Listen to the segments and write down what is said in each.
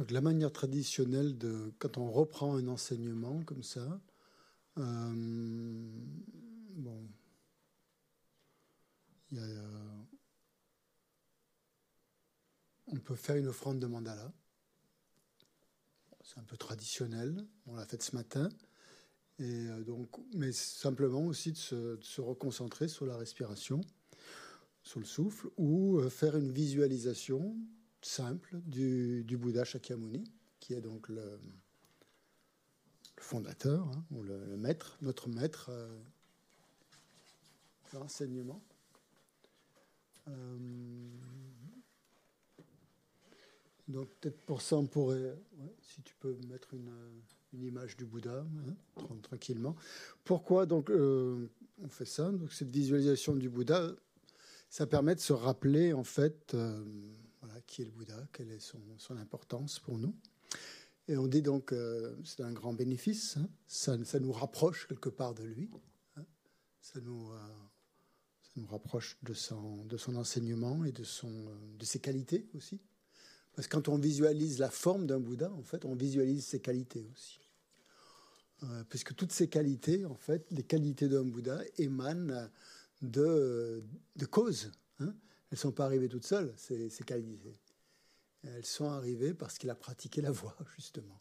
Donc la manière traditionnelle de quand on reprend un enseignement comme ça, euh, bon, a, on peut faire une offrande de mandala. C'est un peu traditionnel. On l'a fait ce matin. Et euh, donc, mais simplement aussi de se, reconcentrer sur la respiration, sur le souffle, ou euh, faire une visualisation simple du, Bouddha Shakyamuni, qui est donc le, fondateur, hein, ou le, maître, notre maître euh, l'enseignement. Donc peut-être pour ça, on pourrait, si tu peux mettre une, image du Bouddha, hein, tranquillement. Pourquoi donc euh, on fait ça? Cette visualisation du Bouddha, ça permet de se rappeler en fait euh, qui est le Bouddha, quelle est son, importance pour nous. Et on dit donc euh, c'est un grand bénéfice, hein. ça, nous rapproche quelque part de lui, hein. ça, nous, ça nous rapproche de son, de son enseignement et de, son, de ses qualités aussi. Parce que quand on visualise la forme d'un Bouddha, en fait, on visualise ses qualités aussi. Euh, puisque toutes ces qualités, en fait, les qualités d'un Bouddha émanent de, de causes. Hein. Elles ne sont pas arrivées toutes seules, ces, ces, qualités. Elles sont arrivées parce qu'il a pratiqué la voie, justement.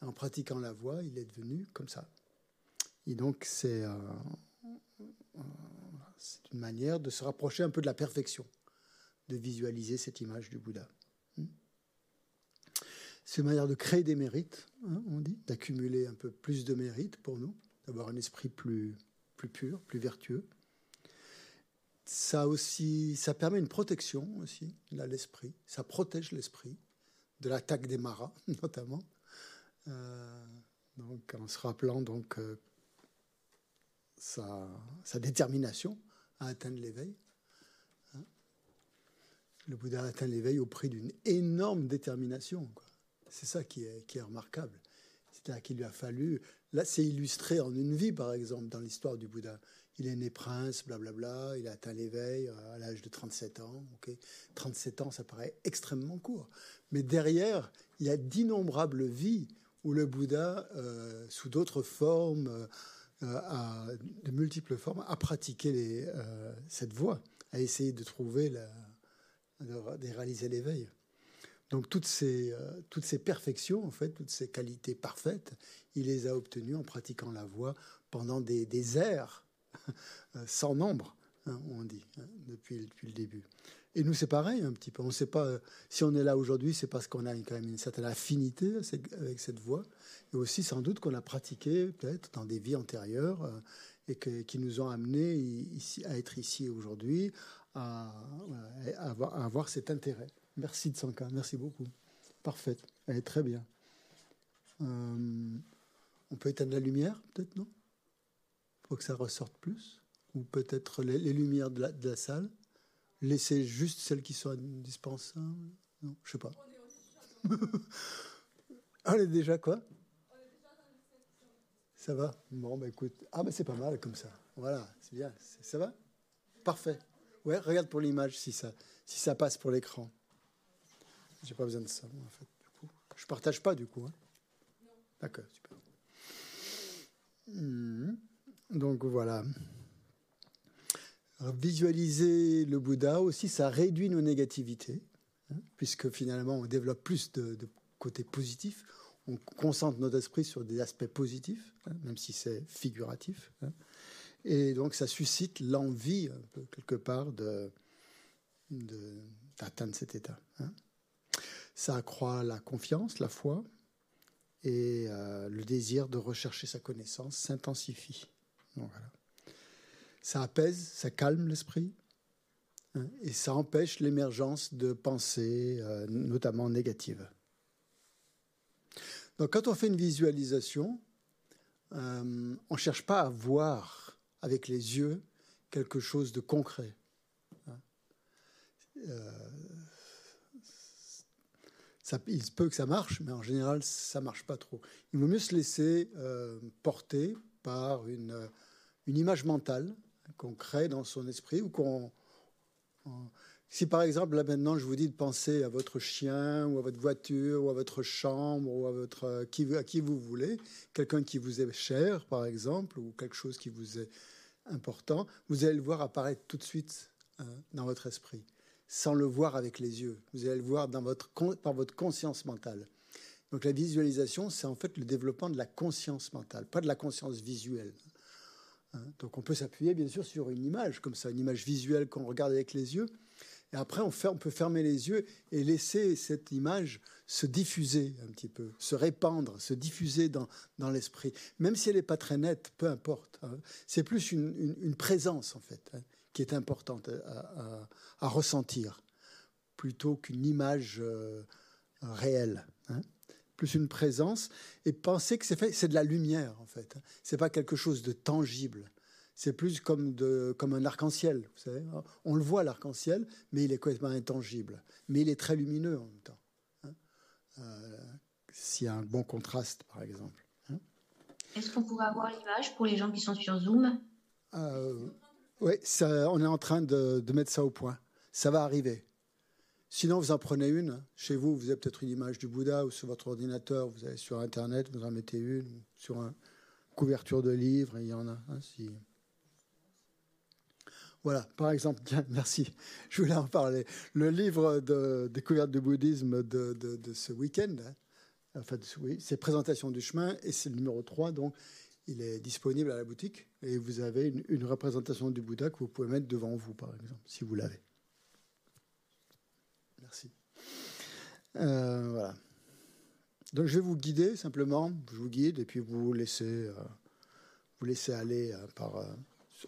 En pratiquant la voie, il est devenu comme ça. Et donc, c'est euh, une manière de se rapprocher un peu de la perfection, de visualiser cette image du Bouddha. C'est une manière de créer des mérites, hein, on dit, d'accumuler un peu plus de mérites pour nous, d'avoir un esprit plus, plus pur, plus vertueux. Ça aussi, ça permet une protection aussi, là, l'esprit. Ça protège l'esprit de l'attaque des maras, notamment. Euh, donc, en se rappelant donc euh, sa, détermination à atteindre l'éveil. Hein. Le Bouddha atteint l'éveil au prix d'une énorme détermination. C'est ça qui est, qui est remarquable. C'est-à-dire qu'il lui a fallu. Là, c'est illustré en une vie, par exemple, dans l'histoire du Bouddha. Il est né prince, blablabla, il a atteint l'éveil euh, à l'âge de 37 ans. 37 ans, ça paraît extrêmement court. Mais derrière, il y a d'innombrables vies où le Bouddha, euh, sous d'autres formes, euh, de multiples formes, a pratiqué cette voie, a essayé de trouver, la, de réaliser l'éveil. Donc toutes ces, toutes ces perfections, en fait, toutes ces qualités parfaites, il les a obtenues en pratiquant la voix pendant des, des ères sans nombre, hein, on dit, hein, depuis, depuis, le début. Et nous, c'est pareil un petit peu. On ne sait pas euh, si on est là aujourd'hui, c'est parce qu'on a quand même une certaine affinité avec cette voix, et aussi sans doute qu'on a pratiqué peut-être dans des vies antérieures et qui nous ont amenés ici, à être ici aujourd'hui, à, avoir, cet intérêt. Merci de Sanka, merci beaucoup. Parfaite, elle est très bien. Euh, on peut éteindre la lumière, peut-être, non? Pour que ça ressorte plus Ou peut-être les, lumières de la, salle Laisser juste celles qui sont indispensables Non, je sais pas. Est déjà quoi? Ça va? Bon, bah écoute. Ah, bah c'est pas mal comme ça. Voilà, c'est bien. Ça va? Parfait. Ouais, regarde pour l'image si ça, si ça passe pour l'écran. J'ai pas besoin de ça, en fait, du coup. Je partage pas, du coup. Hein. D'accord, super. Hmm. Donc voilà. visualiser le Bouddha aussi, ça réduit nos négativités, hein, puisque finalement on développe plus de, côté positif. On concentre notre esprit sur des aspects positifs, hein, même si c'est figuratif. Et donc ça suscite l'envie, quelque part, de, d'atteindre cet état. Ça accroît la confiance, la foi, et euh, le désir de rechercher sa connaissance s'intensifie. Ça apaise, ça calme l'esprit, hein, et ça empêche l'émergence de pensées, euh, notamment négatives. Donc quand on fait une visualisation, euh, on ne cherche pas à voir avec les yeux quelque chose de concret. Hein il se peut que ça marche, mais en général, ça marche pas trop. Il vaut mieux se laisser euh, porter par une, une image mentale qu'on crée dans son esprit ou qu'on Si par exemple, là maintenant, je vous dis de penser à votre chien, ou à votre voiture, ou à votre chambre, ou à, votre, qui, à qui vous voulez, quelqu'un qui vous est cher, par exemple, ou quelque chose qui vous est important, vous allez le voir apparaître tout de suite hein, dans votre esprit, sans le voir avec les yeux. Vous allez le voir dans votre, par votre conscience mentale. Donc la visualisation, c'est en fait le développement de la conscience mentale, pas de la conscience visuelle. Hein. Donc on peut s'appuyer bien sûr sur une image, comme ça, une image visuelle qu'on regarde avec les yeux, et après, on, peut fermer les yeux et laisser cette image se diffuser un petit peu, se répandre, se diffuser dans, dans l'esprit. Même si elle n'est pas très nette, peu importe. Hein. C'est plus une, présence, en fait, hein, qui est importante à, ressentir, plutôt qu'une image euh, réelle. Plus une présence. Et penser que c'est, fait, c'est de la lumière, en fait. C'est pas quelque chose de tangible c'est plus comme, de, comme un arc-en-ciel. Vous savez On le voit, l'arc-en-ciel, mais il est complètement intangible. Mais il est très lumineux en même temps. Hein euh, S'il y a un bon contraste, par exemple. Hein Est-ce qu'on pourrait avoir l'image pour les gens qui sont sur Zoom? Euh, Oui, on est en train de, de, mettre ça au point. Ça va arriver. Sinon, vous en prenez une. Chez vous, vous avez peut-être une image du Bouddha ou sur votre ordinateur, vous allez sur Internet, vous en mettez une, sur une couverture de livre, il y en a. Voilà, par exemple, merci, je voulais en parler. Le livre de découverte du bouddhisme de, ce week-end, hein, enfin, c'est Présentation du chemin, et c'est le numéro 3, donc il est disponible à la boutique, et vous avez une, représentation du Bouddha que vous pouvez mettre devant vous, par exemple, si vous l'avez. Merci. Euh, voilà. Donc je vais vous guider simplement, je vous guide, et puis vous laissez, euh, vous laissez aller euh, par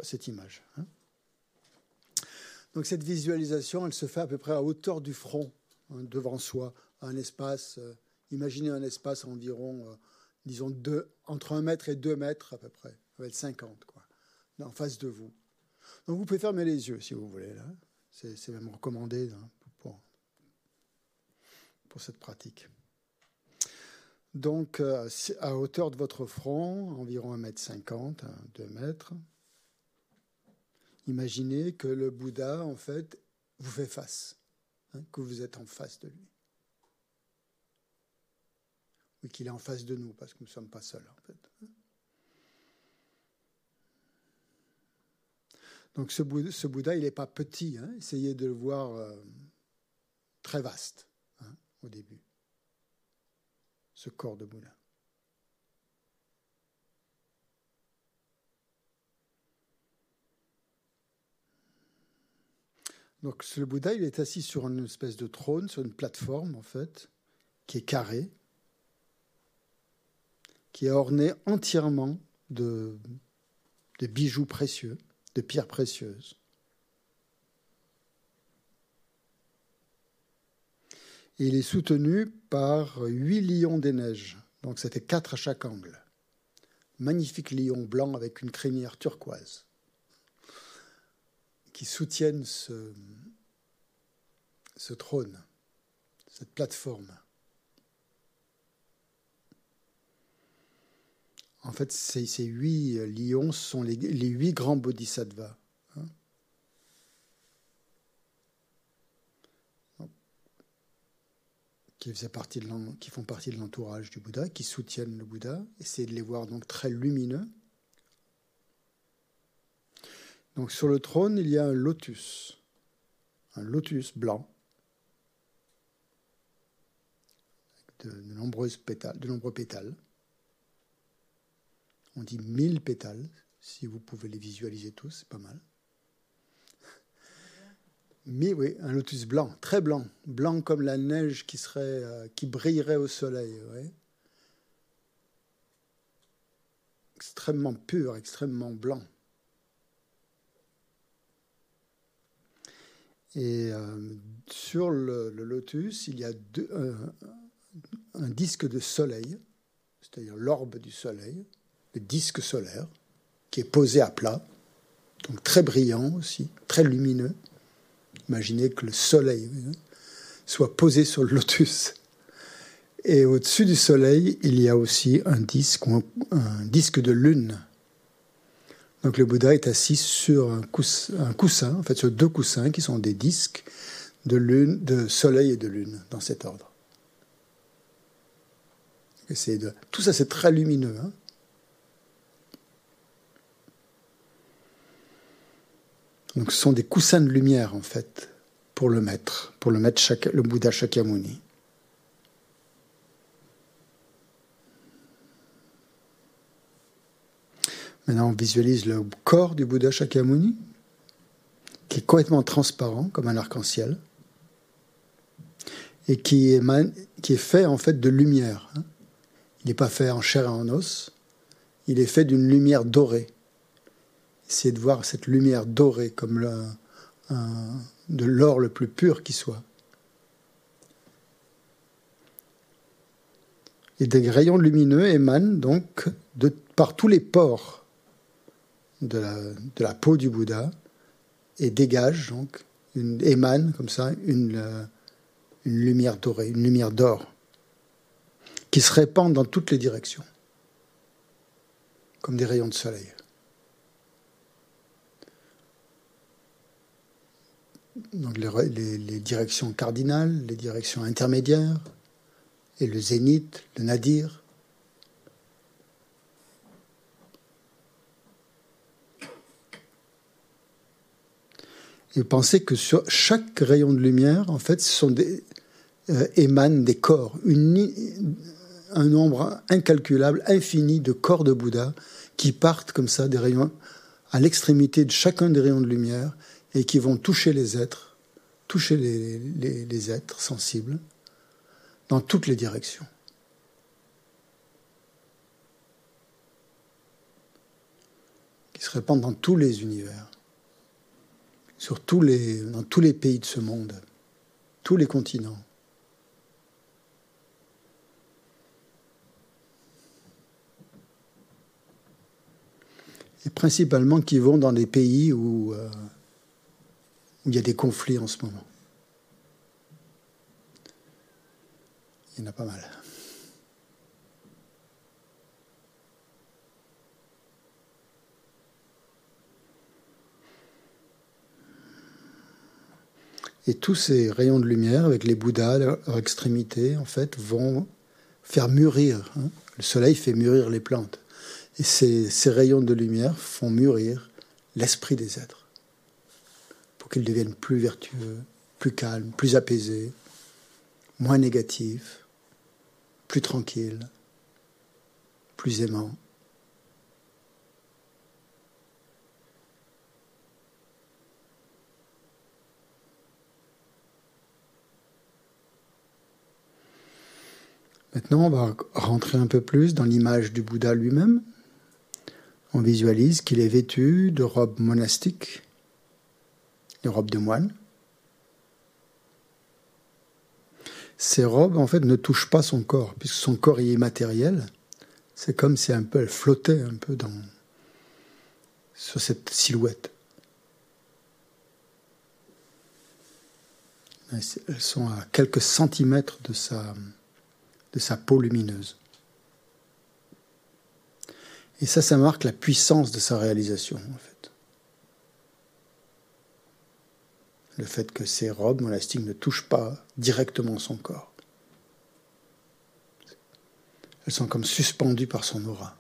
cette image. Hein. Donc cette visualisation, elle se fait à peu près à hauteur du front, hein, devant soi, un espace. Imaginez un espace environ, disons, deux, entre un mètre et deux mètres à peu près, ça va être 50, quoi, en face de vous. Donc vous pouvez fermer les yeux si vous voulez. C'est même recommandé hein, pour, cette pratique. Donc, euh, à hauteur de votre front, environ 1m50, 2 mètres, Imaginez que le Bouddha, en fait, vous fait face, hein, que vous êtes en face de lui. Oui, qu'il est en face de nous, parce que nous ne sommes pas seuls, en fait. Donc ce Bouddha, il n'est pas petit. Hein. Essayez de le voir euh, très vaste hein, au début, ce corps de Bouddha. Donc le Bouddha, il est assis sur une espèce de trône, sur une plateforme en fait, qui est carrée, qui est ornée entièrement de bijoux précieux, de pierres précieuses. Il est soutenu par huit lions des neiges, donc ça fait quatre à chaque angle. Magnifique lion blanc avec une crémière turquoise qui soutiennent ce, trône, cette plateforme. En fait, ces, huit lions sont les huit grands bodhisattvas. Qui, de font partie de l'entourage du Bouddha, qui soutiennent le Bouddha. Essayez de les voir donc très lumineux. Donc sur le trône, il y a un lotus, un lotus blanc, de, nombreuses pétales, de nombreux pétales. On dit mille pétales, si vous pouvez les visualiser tous, c'est pas mal. Oui, un lotus blanc, très blanc, blanc comme la neige qui serait, euh, qui brillerait au soleil. Extrêmement pur, extrêmement blanc. Et euh, sur le, lotus, il y a un disque de soleil, c'est-à-dire l'orbe du soleil, le disque solaire, qui est posé à plat, donc très brillant aussi, très lumineux. Imaginez que le soleil hein, soit posé sur le lotus. Et au-dessus du soleil, il y a aussi un disque, un disque de lune. Donc le Bouddha est assis sur un coussin, en fait sur deux coussins qui sont des disques de lune, de soleil et de lune dans cet ordre. Tout ça c'est très lumineux. Hein. Donc ce sont des coussins de lumière en fait pour le maître, pour le maître le Bouddha Shakyamuni. Maintenant, on visualise le corps du Bouddha Shakyamuni, qui est complètement transparent, comme un arc-en-ciel, et qui, est fait en fait de lumière. Hein. Il n'est pas fait en chair et en os, il est fait d'une lumière dorée. Essayez de voir cette lumière dorée comme de l'or le plus pur qui soit. Et des rayons lumineux émanent donc par tous les pores de la, peau du Bouddha et dégage, donc, une, comme ça une, euh, une lumière dorée, une lumière d'or, qui se répand dans toutes les directions, comme des rayons de soleil. Les, directions cardinales, les directions intermédiaires, et le zénith, le nadir, Et pensez que sur chaque rayon de lumière, en fait, ce sont euh, émanent des corps, un nombre incalculable, infini de corps de Bouddha qui partent comme ça des rayons à l'extrémité de chacun des rayons de lumière et qui vont toucher les êtres, toucher les, êtres sensibles dans toutes les directions. qui se répandent dans tous les univers sur tous les, dans tous les pays de ce monde, tous les continents. Et principalement qui vont dans des pays où, euh, où il y a des conflits en ce moment. Il y en a pas mal. Et tous ces rayons de lumière, avec les Bouddhas à leur extrémité, en fait, vont faire mûrir. Hein. Le soleil fait mûrir les plantes. Et ces, rayons de lumière font mûrir l'esprit des êtres qu'ils deviennent plus vertueux, plus calmes, plus apaisés, moins négatifs, plus tranquilles, plus aimants. Maintenant, on va rentrer un peu plus dans l'image du Bouddha lui-même. On visualise qu'il est vêtu de robes monastiques, de robes de moine. Ces robes, en fait, ne touchent pas son corps, puisque son corps est immatériel. C'est comme si un peu elle flottait un peu dans, sur cette silhouette. Elles sont à quelques centimètres de sa, de sa peau lumineuse. Et ça, ça marque la puissance de sa réalisation, en fait. Le fait que ces robes monastiques ne touchent pas directement son corps. Elles sont comme suspendues par son aura.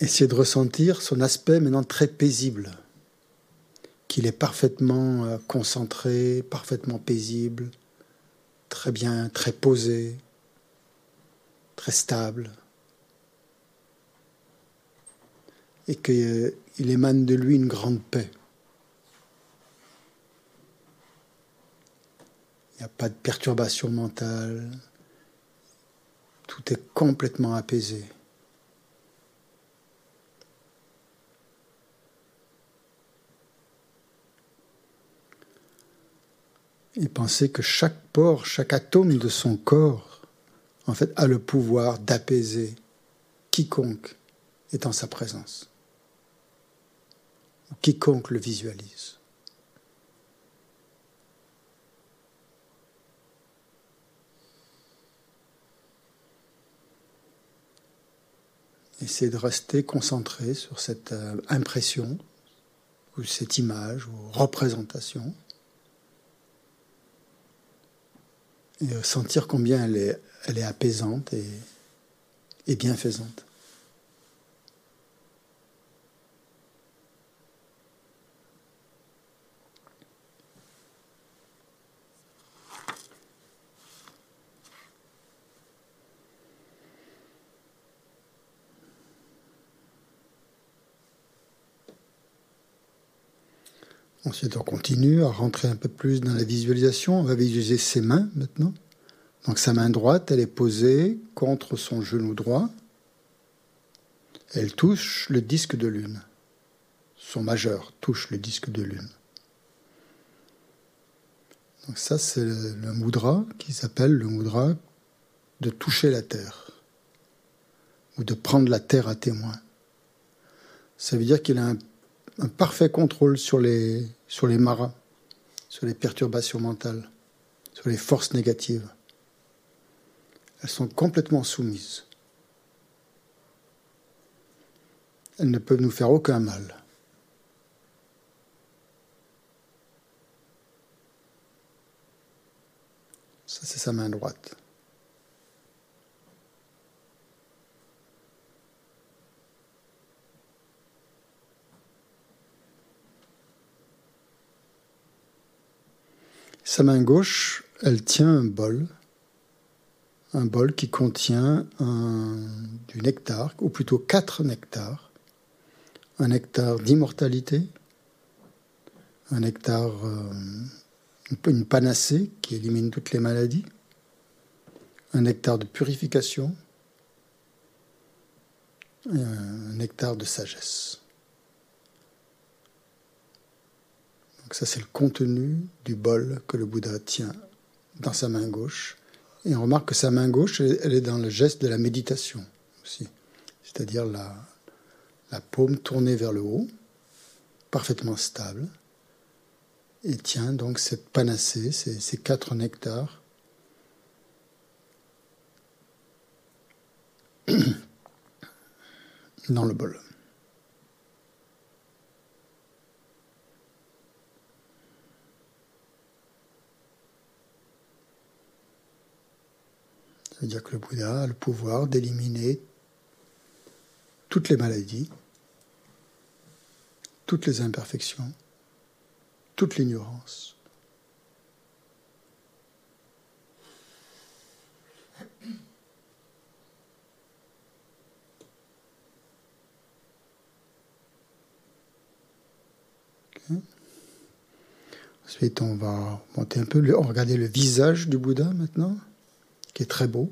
Essayez de ressentir son aspect maintenant très paisible qu'il est parfaitement euh, concentré, parfaitement paisible, très bien, très posé, très stable, et qu'il émane de lui une grande paix. Il n'y a pas de perturbation mentale, tout est complètement apaisé. Il pensait que chaque pore, chaque atome de son corps, en fait, a le pouvoir d'apaiser quiconque est en sa présence, quiconque le visualise. Essayez de rester concentré sur cette euh, impression ou cette image ou représentation et sentir combien elle est, apaisante et bienfaisante. Ensuite, on continue à rentrer un peu plus dans la visualisation. On va visualiser ses mains maintenant. Donc sa main droite, elle est posée contre son genou droit. Elle touche le disque de lune. Son majeur touche le disque de lune. Donc ça, c'est le, mudra qui s'appelle le mudra de toucher la terre ou de prendre la terre à témoin. Ça veut dire qu'il a un un parfait contrôle sur les, sur les maras, sur les perturbations mentales, sur les forces négatives. Elles sont complètement soumises. Elles ne peuvent nous faire aucun mal. Ça, c'est sa main droite. Sa main gauche, elle tient un bol, un bol qui contient du nectar, ou plutôt quatre nectars. Un nectar d'immortalité, un nectar, euh, une panacée qui élimine toutes les maladies, un nectar de purification, et un nectar de sagesse. Ça, c'est le contenu du bol que le Bouddha tient dans sa main gauche. Et on remarque que sa main gauche, elle est dans le geste de la méditation aussi. C'est-à-dire la, paume tournée vers le haut, parfaitement stable, et tient donc cette panacée, ces quatre nectars. dans le bol. C'est-à-dire que le Bouddha a le pouvoir d'éliminer toutes les maladies, toutes les imperfections, toute l'ignorance. Ensuite, on va monter un peu, regarder le visage du Bouddha maintenant qui est très beau.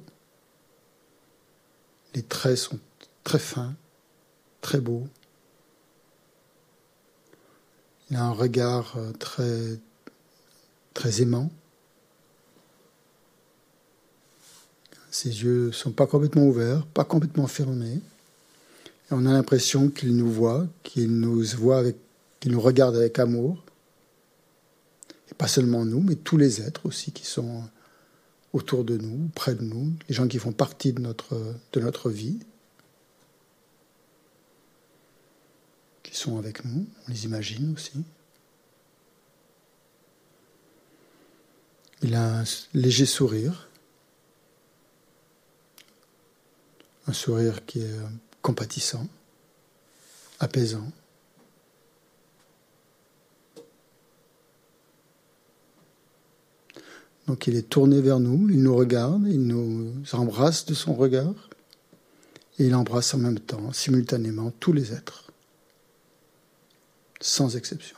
Les traits sont très fins, très beaux. Il a un regard euh, très, très aimant. Ses yeux ne sont pas complètement ouverts, pas complètement fermés. Et on a l'impression qu'il nous voit, qu'il nous voit qu'il nous regarde avec amour. Et pas seulement nous, mais tous les êtres aussi qui sont autour de nous, près de nous, les gens qui font partie de notre, de notre vie, qui sont avec nous, on les imagine aussi. Il a un léger sourire, un sourire qui est compatissant, apaisant. Donc il est tourné vers nous, il nous regarde, il nous embrasse de son regard, et il embrasse en même temps, simultanément, tous les êtres, sans exception.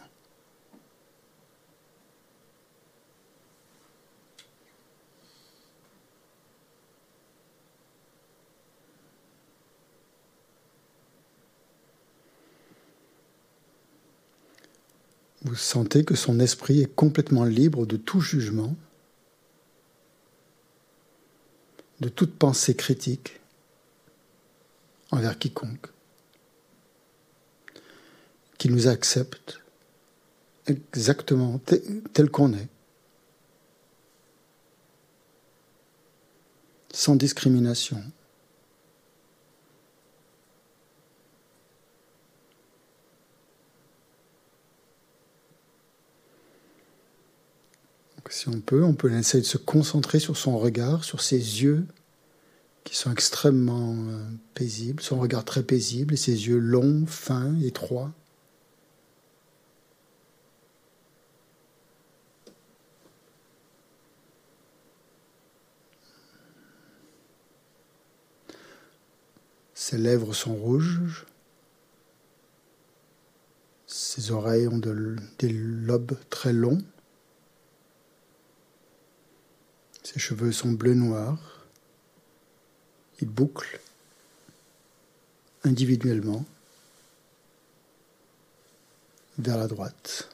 Vous sentez que son esprit est complètement libre de tout jugement de toute pensée critique envers quiconque, qui nous accepte exactement tel qu'on est, sans discrimination, Si on peut, on peut essayer de se concentrer sur son regard, sur ses yeux, qui sont extrêmement euh, paisibles, son regard très paisible, et ses yeux longs, fins, étroits. Ses lèvres sont rouges. Ses oreilles ont des lobes très longs. Ses cheveux sont bleu-noir. Il boucle individuellement vers la droite.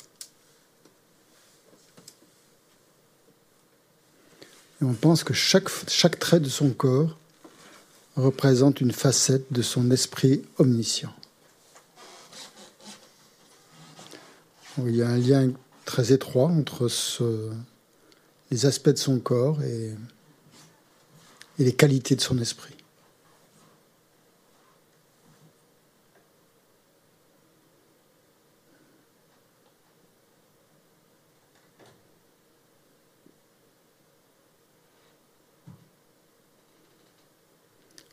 Et on pense que chaque, chaque trait de son corps représente une facette de son esprit omniscient. Il y a un lien très étroit entre ce, les aspects de son corps et, les qualités de son esprit.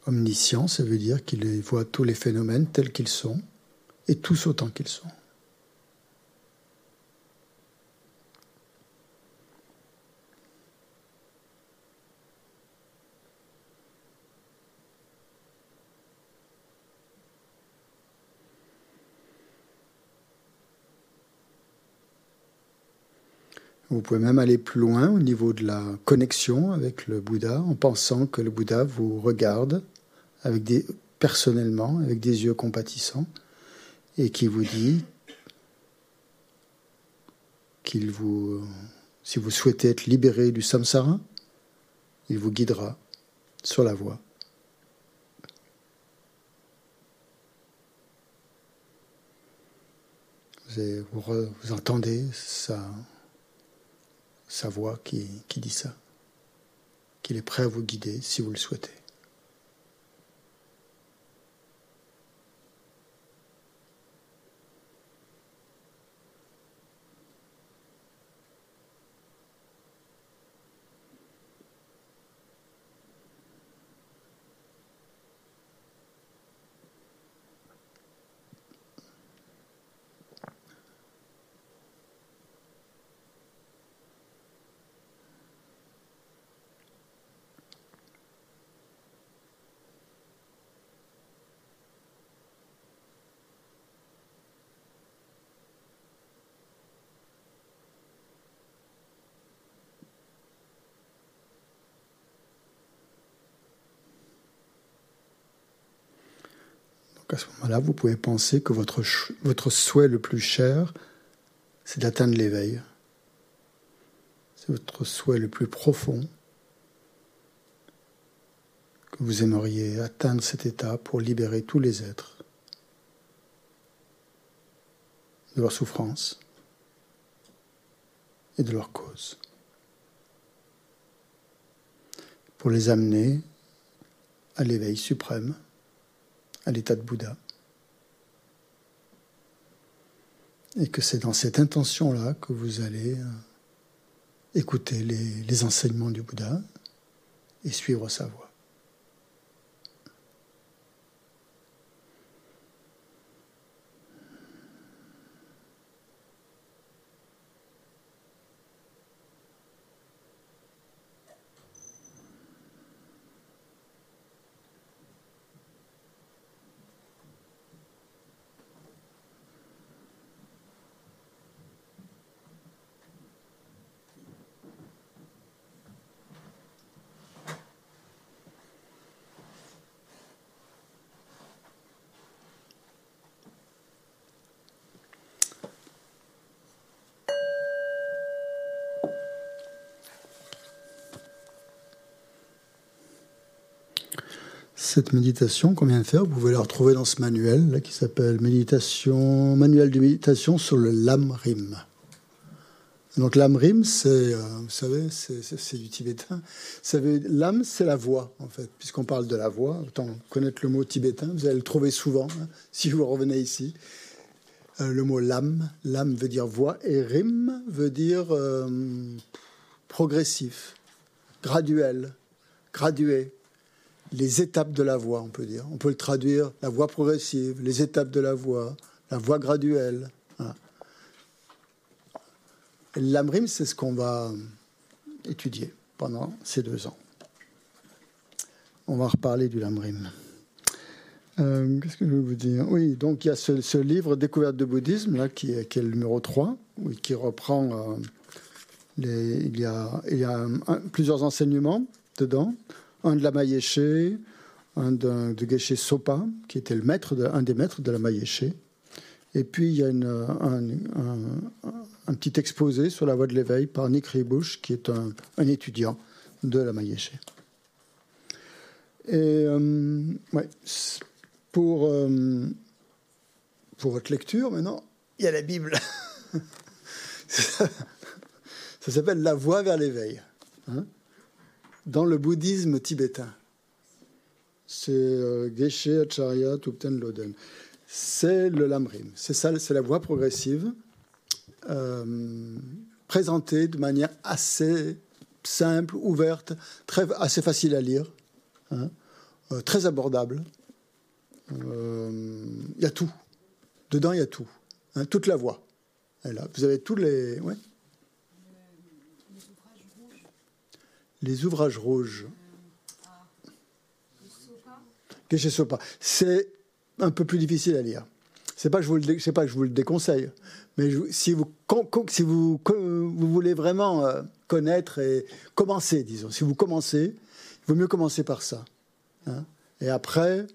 Omniscient, ça veut dire qu'il voit tous les phénomènes tels qu'ils sont et tous autant qu'ils sont. Vous pouvez même aller plus loin au niveau de la connexion avec le Bouddha en pensant que le Bouddha vous regarde avec des, personnellement, avec des yeux compatissants, et qui vous dit qu'il vous, si vous souhaitez être libéré du samsara, il vous guidera sur la voie. Vous, vous entendez sa, sa voix qui, dit ça, qu'il est prêt à vous guider si vous le souhaitez. À ce moment-là, vous pouvez penser que votre, votre souhait le plus cher, c'est d'atteindre l'éveil. C'est votre souhait le plus profond, que vous aimeriez atteindre cet état pour libérer tous les êtres de leur souffrance et de leur cause. Pour les amener à l'éveil suprême à l'état de Bouddha. Et que c'est dans cette intention-là que vous allez euh, écouter les, les enseignements du Bouddha et suivre sa voie. Cette méditation qu'on vient de faire, vous pouvez la retrouver dans ce manuel qui s'appelle Méditation, Manuel de méditation sur le Lam-Rim. Donc Lam-Rim, c'est, euh, vous savez, c'est, du tibétain. Lam, c'est la voix, en fait. Puisqu'on parle de la voix, autant connaître le mot tibétain, vous allez le trouver souvent hein, si vous revenez ici. Euh, le mot Lam, Lam veut dire voix, et Rim veut dire euh, progressif, graduel, gradué, les étapes de la voie, on peut dire. On peut le traduire, la voie progressive, les étapes de la voie, la voie graduelle. L'amrim, c'est ce qu'on va étudier pendant ces deux ans. On va reparler du lamrim. Euh, qu'est-ce que je vais vous dire? Oui, donc il y a ce, livre Découverte de bouddhisme, là, qui est, le numéro 3, qui reprend. Euh, il y a plusieurs enseignements dedans un de la Mayeshe, un de, de Geshe Sopa, qui était le maître un des maîtres de la Mayeshe. Et puis il y a un, petit exposé sur la voie de l'éveil par Nick Ribush, qui est un, étudiant de la Mayeshe. Et euh, ouais, pour, euh, pour votre lecture, maintenant, il y a la Bible. ça, s'appelle La voie vers l'éveil. Hein dans le bouddhisme tibétain. C'est euh, Geshe Acharya Tupten Loden. C'est le Lamrim. C'est ça, c'est la voie progressive euh, présentée de manière assez simple, ouverte, très, assez facile à lire, hein, euh, très abordable. Il y a tout. Dedans, il y a tout. Hein, toute la voie. Là. Vous avez tous les. Les ouvrages rouges. Geshe Sopa? C'est un peu plus difficile à lire. C'est pas je vous le, pas que je vous le déconseille, mais si vous si vous, vous voulez vraiment euh, connaître et commencer, disons, si vous commencez, il vaut mieux commencer par ça. Hein. et après,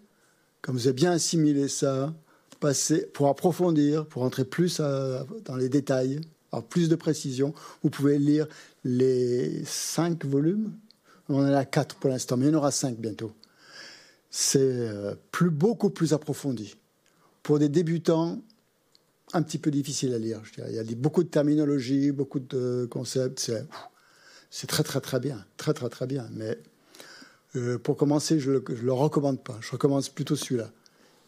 comme vous avez bien assimilé ça, passer pour approfondir, pour entrer plus dans les détails, avoir plus de précision, vous pouvez lire les cinq volumes. On en a quatre pour l'instant, mais il y en aura cinq bientôt. C'est euh, plus, beaucoup plus approfondi. Pour des débutants, un petit peu difficile à lire. Il y a beaucoup de terminologie, beaucoup de concepts. C'est très très très bien, très très très bien. Mais euh, pour commencer, je ne le, le, recommande pas. Je recommande plutôt celui-là,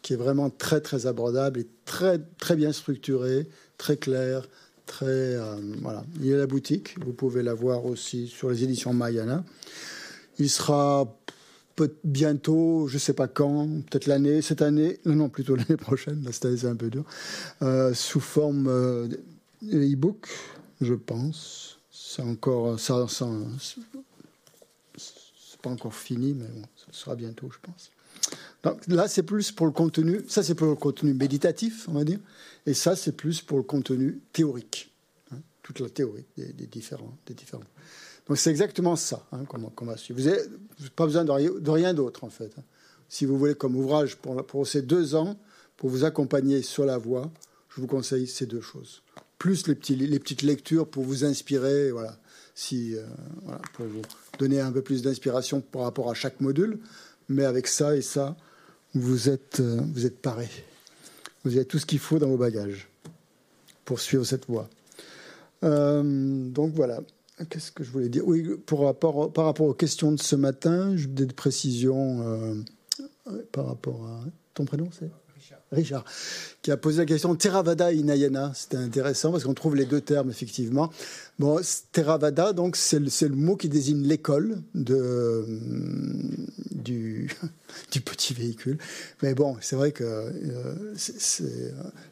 qui est vraiment très très abordable et très très bien structuré, très clair, Très, euh, voilà. Il y a la boutique, vous pouvez la voir aussi sur les éditions Mayana. Il sera bientôt, je ne sais pas quand, peut-être l'année, cette année, non, plutôt l'année prochaine, cette année c'est un peu dur, euh, sous forme euh, e-book, je pense. C'est encore, ça c'est pas encore fini, mais bon, ce sera bientôt, je pense. Donc là, c'est plus pour le contenu, ça c'est pour le contenu méditatif, on va dire. Et ça, c'est plus pour le contenu théorique, hein, toute la théorie des, différents, des différents. Donc c'est exactement ça hein, qu'on va suivre. Vous n'avez pas besoin de, rien d'autre, en fait. Hein. Si vous voulez comme ouvrage pour, ces deux ans, pour vous accompagner sur la voie, je vous conseille ces deux choses. Plus les, petites lectures pour vous inspirer, voilà, si, euh, pour vous donner un peu plus d'inspiration par rapport à chaque module. Mais avec ça et ça, vous êtes, euh, vous êtes parés. Vous avez tout ce qu'il faut dans vos bagages pour suivre cette voie. Euh, donc voilà. Qu'est-ce que je voulais dire? Oui, par rapport aux questions de ce matin, des précisions euh, par rapport à ton prénom, c'est? Richard, qui a posé la question Theravada Inayana. C'était intéressant parce qu'on trouve les deux termes effectivement. Bon, Theravada, donc c'est le, le, mot qui désigne l'école de, du, du, petit véhicule. Mais bon, c'est vrai que euh,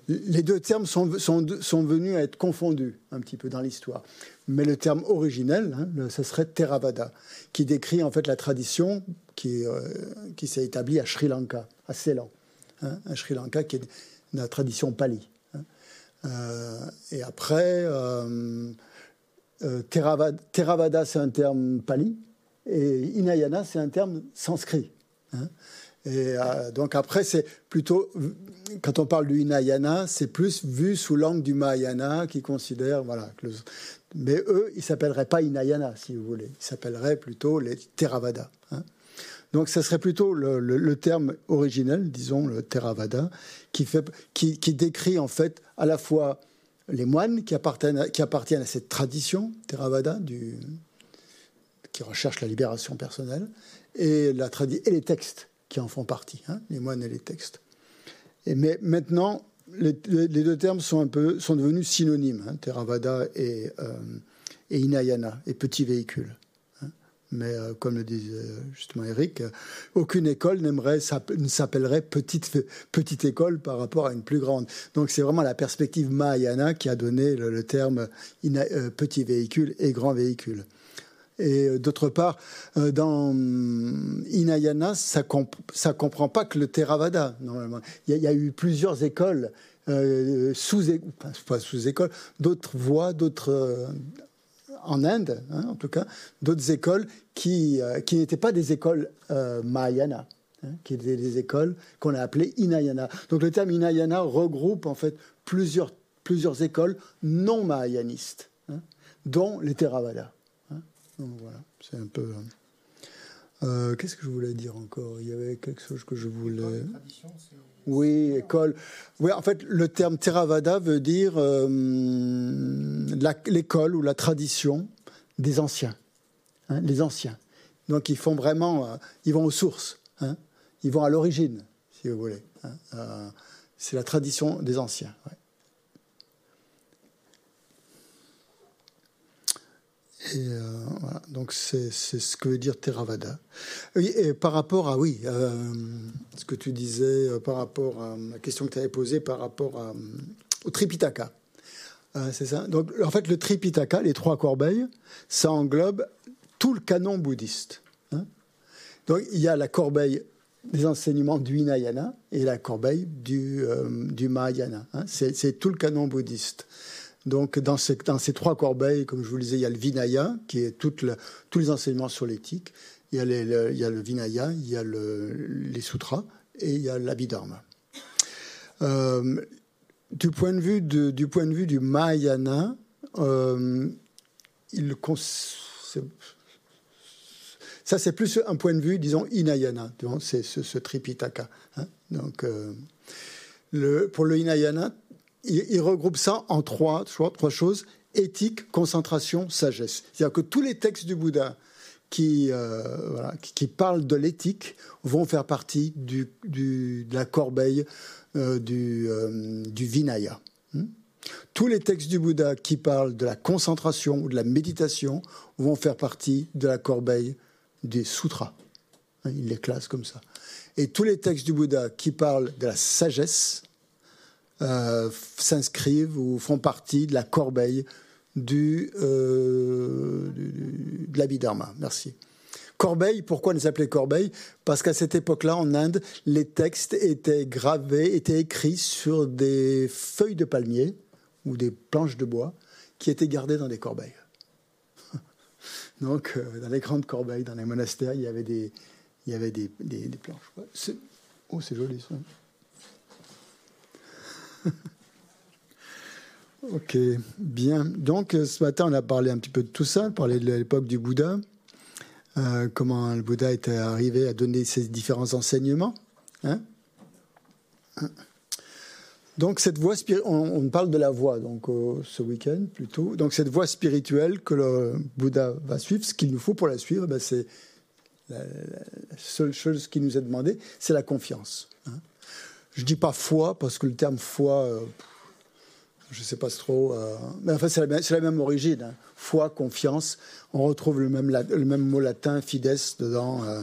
les deux termes sont, sont, sont, venus à être confondus un petit peu dans l'histoire. Mais le terme originel, hein, ce serait Theravada, qui décrit en fait la tradition qui, euh, qui s'est établie à Sri Lanka, à Ceylan hein, un Sri Lanka qui est de la tradition pali. Hein. Euh, et après, euh, euh, Theravada, c'est un terme pali, et Inayana, c'est un terme sanskrit. Hein. Et donc après, c'est plutôt, quand on parle du Inayana, c'est plus vu sous l'angle du Mahayana qui considère, voilà, mais eux, ils s'appelleraient pas Inayana, si vous voulez, ils s'appelleraient plutôt les Theravada. Donc, ça serait plutôt le, terme originel, disons, le Theravada, qui, décrit en fait à la fois les moines qui appartiennent à, cette tradition Theravada, qui recherche la libération personnelle, et, les textes qui en font partie, hein, les moines et les textes. Mais maintenant, les, deux termes sont, un peu, sont devenus synonymes, hein, Theravada et, euh, et Inayana et petit véhicule. Mais comme le disait justement Eric, aucune école ne s'appellerait petite petite école par rapport à une plus grande. Donc c'est vraiment la perspective Mahayana qui a donné le, terme petit véhicule et grand véhicule. Et euh, d'autre part, euh, dans Inayana, ça ne comprend pas que le Theravada, normalement. Il y, a, eu plusieurs écoles, euh, sous, pas sous d'autres voies, d'autres. En Inde, hein, en tout cas, d'autres écoles qui, qui n'étaient pas des écoles Mahayana, hein, qui étaient des écoles qu'on a appelées Inayana. Donc le terme Inayana regroupe en fait plusieurs, plusieurs écoles non mahayanistes, hein, dont les Theravada voilà, c'est un peu. Euh, qu'est-ce que je voulais dire encore? Il y avait quelque chose que je voulais. Oui, école. Oui, en fait, le terme Theravada veut dire euh, l'école ou la tradition des anciens, hein, les anciens. Donc, ils font vraiment, euh, ils vont aux sources, hein, ils vont à l'origine, si vous voulez. Hein, c'est la tradition des anciens. Et euh, voilà, donc c'est ce que veut dire Theravada. Et, par rapport à, oui, euh, ce que tu disais euh, par rapport à la question que tu avais posée par rapport au Tripitaka. c'est ça Donc, en fait, le Tripitaka, les trois corbeilles, ça englobe tout le canon bouddhiste. Hein. Donc, il y a la corbeille des enseignements du Hinayana et la corbeille du, du Mahayana. Hein. C'est tout le canon bouddhiste. Donc, dans ces, trois corbeilles, comme je vous le disais, il y a le Vinaya, qui est tous les enseignements sur l'éthique. Il, y a le Vinaya, il y a les sutras et il y a l'Abhidharma. Euh, du, point de vue du point de vue du Mahayana, euh, ça c'est plus un point de vue, disons, Inayana, c'est ce, Tripitaka. Hein. Donc, euh, pour le Inayana, il, regroupe ça en trois, trois, choses éthique, concentration, sagesse. C'est-à-dire que tous les textes du Bouddha qui, euh, parlent de l'éthique vont faire partie de la corbeille euh, du, euh, du, Vinaya. Hmm? tous les textes du Bouddha qui parlent de la concentration ou de la méditation vont faire partie de la corbeille des sutras. Hein, il les classe comme ça. Et tous les textes du Bouddha qui parlent de la sagesse euh, s'inscrivent ou font partie de la corbeille du, euh, de l'Abhidharma. Merci. Corbeille, pourquoi nous appelait Corbeille? Parce qu'à cette époque-là, en Inde, les textes étaient gravés, étaient écrits sur des feuilles de palmier ou des planches de bois qui étaient gardées dans des corbeilles. Donc, euh, dans les grandes corbeilles, dans les monastères, il y avait des, il y avait des, des planches. Oh, c'est joli ça. ok, bien. Donc ce matin, on a parlé un petit peu de tout ça, parlé de l'époque du Bouddha, euh, comment le Bouddha était arrivé à donner ses différents enseignements. Hein. donc cette voie on, on, parle de la voie donc ce week-end plutôt. Donc cette voie spirituelle que le Bouddha va suivre, ce qu'il nous faut pour la suivre, ben, c'est la, seule chose qui nous est demandée, c'est la confiance. Hein. Je dis pas foi parce que le terme foi, euh, je sais pas trop. Euh, mais enfin, c'est la, même origine. Hein. Foi, confiance. On retrouve le même, le même mot latin, fides, dedans, euh,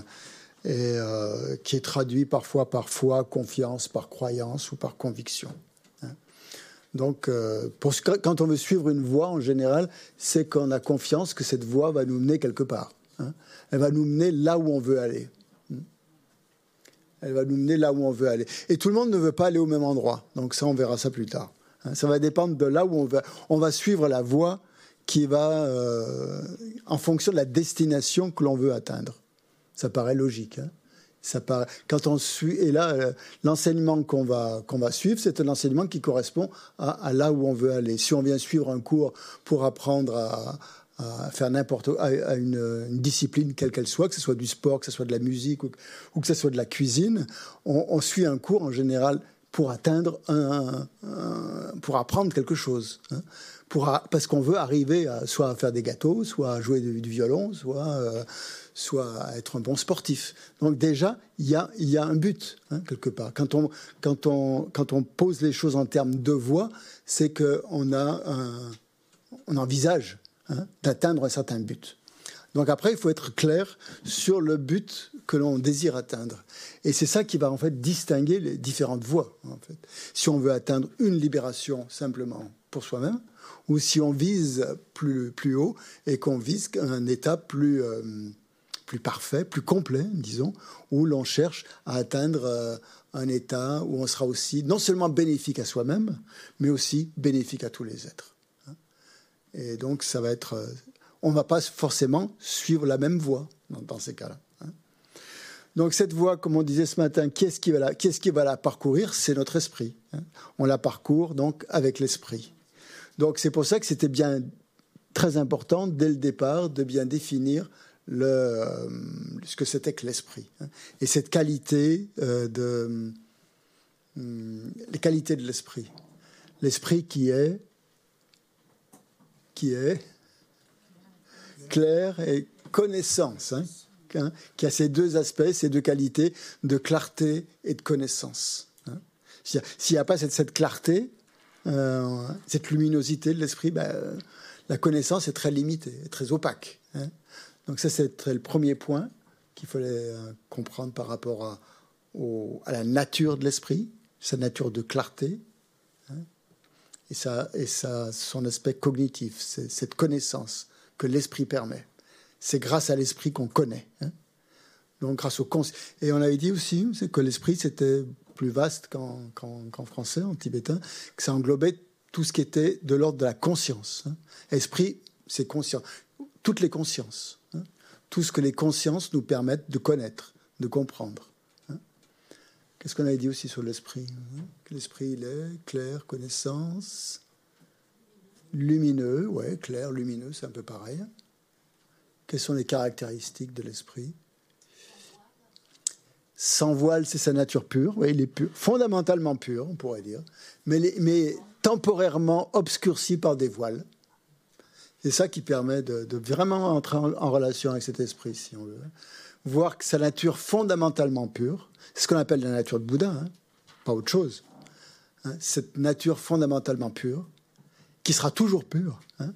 et qui est traduit parfois par foi, confiance, par croyance ou par conviction. Hein. Donc, quand on veut suivre une voie, en général, c'est qu'on a confiance que cette voie va nous mener quelque part. Hein. Elle va nous mener là où on veut aller. Elle va nous mener là où on veut aller. Et tout le monde ne veut pas aller au même endroit. Donc ça, on verra ça plus tard. Hein, ça va dépendre de là où on va. On va suivre la voie qui va euh, en fonction de la destination que l'on veut atteindre. Ça paraît logique. Hein. ça paraît, quand on suit, et là, euh, l'enseignement qu'on va, va suivre, c'est un enseignement qui correspond à, là où on veut aller. Si on vient suivre un cours pour apprendre à, à faire n'importe à, une, discipline quelle qu'elle soit, que ce soit du sport, que ce soit de la musique ou, que ce soit de la cuisine, on, suit un cours en général pour atteindre un, pour apprendre quelque chose, hein. pour parce qu'on veut arriver à, soit à faire des gâteaux, soit à jouer du, violon, soit euh, soit à être un bon sportif. Donc déjà, il y a, y a un but hein, quelque part. Quand on quand on quand on pose les choses en termes de voix, c'est que on a un, on envisage hein, d'atteindre un certain but. Donc après, il faut être clair sur le but que l'on désire atteindre. Et c'est ça qui va en fait distinguer les différentes voies. En fait. Si on veut atteindre une libération simplement pour soi-même, ou si on vise plus, plus haut et qu'on vise un état plus, euh, plus parfait, plus complet, disons, où l'on cherche à atteindre euh, un état où on sera aussi non seulement bénéfique à soi-même, mais aussi bénéfique à tous les êtres. Et donc, ça va être. Euh, on ne va pas forcément suivre la même voie dans, ces cas-là. Hein. Donc, cette voie, comme on disait ce matin, qui est-ce qui va la, parcourir? C'est notre esprit. Hein. On la parcourt donc avec l'esprit. Donc, c'est pour ça que c'était bien très important dès le départ de bien définir euh, ce que c'était que l'esprit. Hein. Et cette qualité euh, de. Hum, les qualités de l'esprit. L'esprit qui est. qui est. clair et connaissance. Hein, hein, qui a ces deux aspects, ces deux qualités de clarté et de connaissance. S'il n'y a, pas cette, clarté, euh, cette luminosité de l'esprit, ben, la connaissance est très limitée, très opaque. Donc ça, c'est le premier point qu'il fallait euh, comprendre par rapport à, à la nature de l'esprit, sa nature de clarté, hein, et, ça, et ça, son aspect cognitif, cette connaissance que l'esprit permet. C'est grâce à l'esprit qu'on connaît. Hein. Donc grâce au et on avait dit aussi que l'esprit c'était plus vaste qu'en français, en tibétain, que ça englobait tout ce qui était de l'ordre de la conscience. Hein. Esprit, c'est conscient, toutes les consciences tout ce que les consciences nous permettent de connaître, de comprendre. Hein. Quest ce qu'on avait dit aussi sur l'esprit hein? L'esprit, il est clair, connaissance, lumineux, ouais, clair, lumineux, c'est un peu pareil. Quelles sont les caractéristiques de l'esprit? Sans voile, c'est sa nature pure, ouais, il est pur, fondamentalement pur, on pourrait dire, mais, mais temporairement obscurci par des voiles. C'est ça qui permet de, vraiment entrer en, relation avec cet esprit, si on veut. Voir que sa nature fondamentalement pure, c'est ce qu'on appelle la nature de Bouddha, hein, pas autre chose. Hein, cette nature fondamentalement pure, qui sera toujours pure. Hein.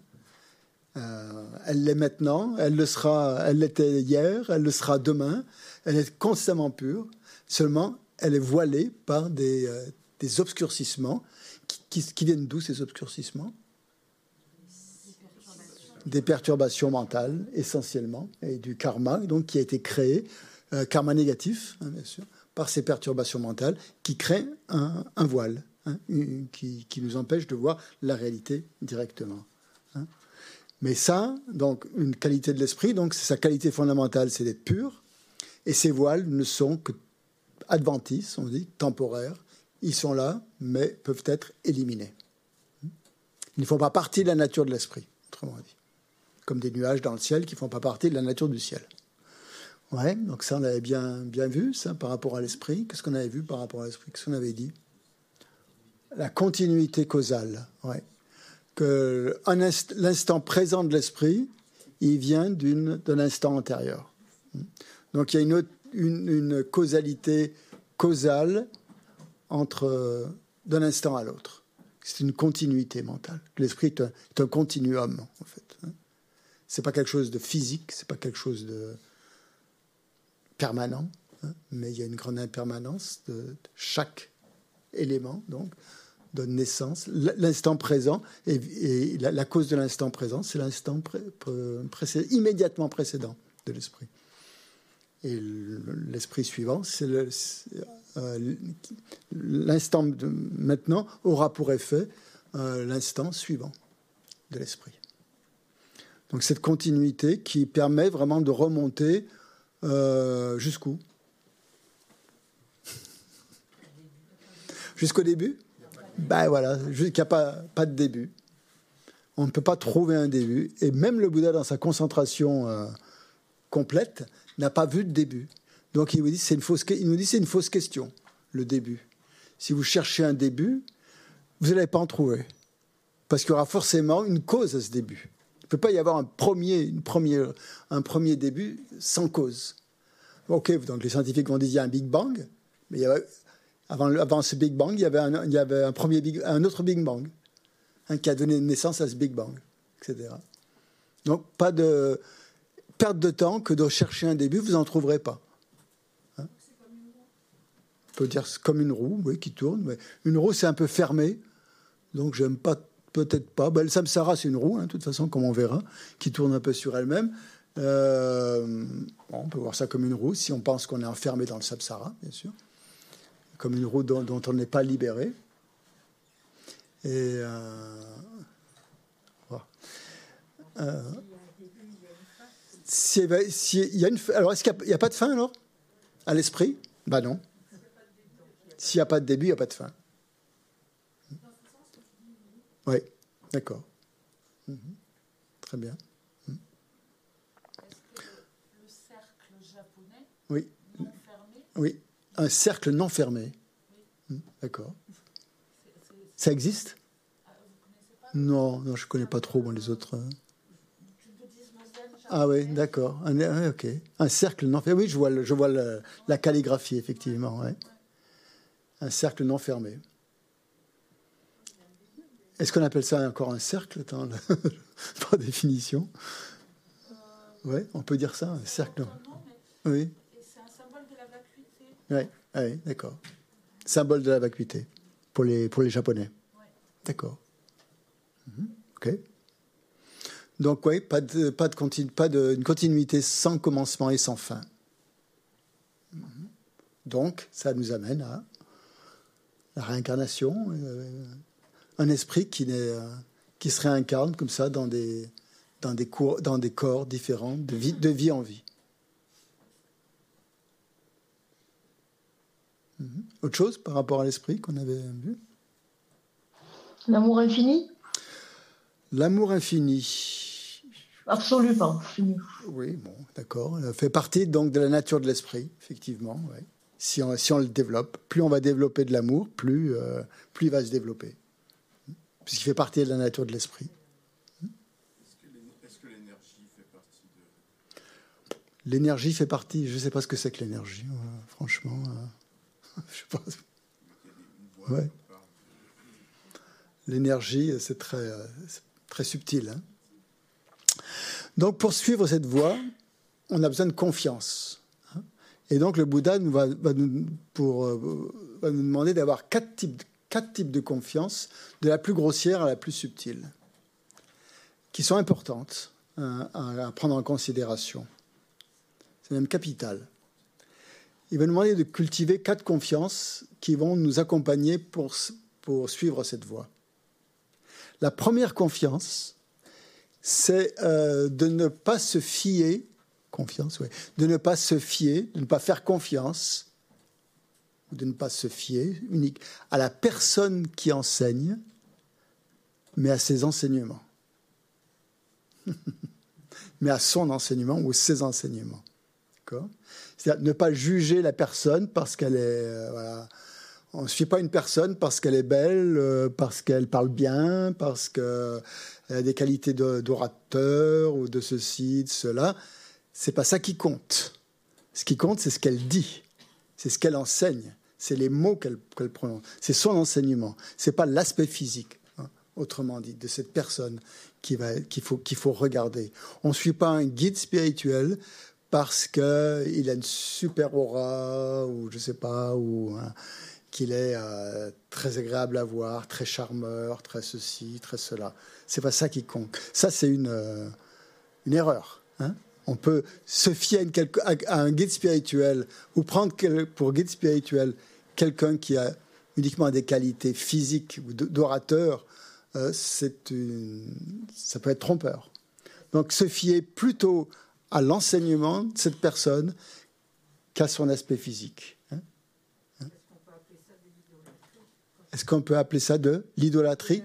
Euh, elle l'est maintenant, elle le sera, elle l'était hier, elle le sera demain. Elle est constamment pure. Seulement, elle est voilée par des, euh, obscurcissements qui, qui viennent d'où ces obscurcissements? Des perturbations mentales essentiellement et du karma donc qui a été créé euh, karma négatif hein, bien sûr par ces perturbations mentales qui créent un, voile hein, qui, nous empêche de voir la réalité directement hein. mais ça donc une qualité de l'esprit donc sa qualité fondamentale c'est d'être pur et ces voiles ne sont que adventices on dit temporaires. Ils sont là mais peuvent être éliminés ils ne font pas partie de la nature de l'esprit autrement dit comme des nuages dans le ciel qui ne font pas partie de la nature du ciel. Ouais, donc ça, on avait bien, bien vu, ça, par rapport à l'esprit. Qu'est-ce qu'on avait vu par rapport à l'esprit? Qu'est-ce qu'on avait dit? La continuité causale, ouais. Que l'instant présent de l'esprit, il vient d'un instant antérieur. Donc il y a une, une, causalité causale entre d'un instant à l'autre. C'est une continuité mentale. L'esprit est, est, un continuum, en fait. C'est pas quelque chose de physique, c'est pas quelque chose de permanent, hein, mais il y a une grande impermanence de, chaque élément, donc donne naissance. L'instant présent et, la, cause de l'instant présent, c'est l'instant immédiatement précédent de l'esprit. Et l'esprit suivant, c'est euh, l'instant maintenant aura pour effet euh, l'instant suivant de l'esprit. Donc cette continuité qui permet vraiment de remonter euh, jusqu'où? Jusqu'au début? Ben voilà, qu'il n'y a pas, de début. On ne peut pas trouver un début. Et même le Bouddha, dans sa concentration euh, complète, n'a pas vu de début. Donc il, vous dit, c'est une fausse, il nous dit c'est une fausse question, le début. Si vous cherchez un début, vous n'allez pas en trouver. Parce qu'il y aura forcément une cause à ce début peut pas y avoir un premier, une première, un premier début sans cause. Ok, donc les scientifiques vont dire qu'il y a un Big Bang, mais il avant, ce Big Bang, il y avait un, il premier un autre Big Bang hein, qui a donné naissance à ce Big Bang, etc. Donc, pas de perte de temps que de chercher un début, vous n'en trouverez pas. Hein On peut dire comme une roue, oui, qui tourne. Mais une roue, c'est un peu fermé. Donc, j'aime pas, peut-être pas. Ben, le samsara, c'est une roue, hein, de toute façon, comme on verra, qui tourne un peu sur elle-même. Euh, on peut voir ça comme une roue, si on pense qu'on est enfermé dans le samsara, bien sûr. Comme une roue dont, on n'est pas libéré. Et. Euh, voilà. euh, y a une, alors, est-ce qu'il n'y a, pas de fin alors? À l'esprit? Bah non. S'il n'y a pas de début, il n'y a pas de fin. Oui, d'accord. Mmh. Très bien. Mmh. Le cercle japonais Oui. non fermé Oui, un cercle non fermé. Mmh. D'accord. Ça existe? Ah, Vous connaissez pas? Non, non, je ne connais pas trop moi, les autres. hein. Ah oui, d'accord. Un, ok. Un cercle non fermé. Oui, je vois, le- je vois le- la calligraphie, effectivement. ouais. Un cercle non fermé. Est-ce qu'on appelle ça encore un cercle par définition? Oui, on peut dire ça, un cercle. Oui, c'est un symbole de la vacuité. oui, oui d'accord. Symbole de la vacuité pour les, pour les Japonais. Ouais. D'accord. Mhm, Ok. Donc oui, pas de, pas de, continuité sans commencement et sans fin. Mhm. Donc ça nous amène à la réincarnation, euh, un esprit qui, n'est, euh, qui se réincarne comme ça dans des, dans des, cours, dans des corps différents, de vie, de vie en vie. Mhm. Autre chose par rapport à l'esprit qu'on avait vu? L'amour infini? L'amour infini. Absolu, pas infini. Oui, bon, d'accord. Ça fait partie donc de la nature de l'esprit, effectivement. ouais. Si, on, si on le développe, plus on va développer de l'amour, plus, euh, plus il va se développer. Puisqu'il fait partie de la nature de l'esprit. Est-ce que l'énergie fait partie de. L'énergie fait partie. Je ne sais pas ce que c'est que l'énergie, euh, franchement. euh, je sais pas. Ouais. L'énergie, c'est très, euh, c'est très subtil. hein. Donc, pour suivre cette voie, on a besoin de confiance. hein. Et donc, le Bouddha nous va, va nous, pour, va nous demander d'avoir quatre types, quatre types de confiance, de la plus grossière à la plus subtile, qui sont importantes hein, à, prendre en considération. C'est même capital. Il va nous demander de cultiver quatre confiances qui vont nous accompagner pour, pour suivre cette voie. La première confiance, c'est euh, de ne pas se fier, confiance, ouais, de ne pas se fier, de ne pas faire confiance, de ne pas se fier unique à la personne qui enseigne, mais à ses enseignements, mais à son enseignement ou ses enseignements. C'est-à-dire ne pas juger la personne parce qu'elle est euh, voilà, on ne suit pas une personne parce qu'elle est belle, euh, parce qu'elle parle bien, parce qu'elle a des qualités d'orateur ou de ceci, de cela. C'est pas ça qui compte. Ce qui compte, c'est ce qu'elle dit, c'est ce qu'elle enseigne, c'est les mots qu'elle prononce, c'est son enseignement. C'est pas l'aspect physique, hein, autrement dit, de cette personne qu'il faut regarder. On ne suit pas un guide spirituel parce qu'il a une super aura ou je sais pas ou qu'il est euh, très agréable à voir, très charmeur, très ceci, très cela. C'est pas ça qui compte. Ça, c'est une, euh, erreur. hein. On peut se fier à, un guide spirituel ou prendre pour guide spirituel quelqu'un qui a uniquement des qualités physiques ou d'orateur. euh, ça peut être trompeur. Donc, se fier plutôt à l'enseignement de cette personne qu'à son aspect physique. hein. Est-ce qu'on peut appeler ça de l'idolâtrie?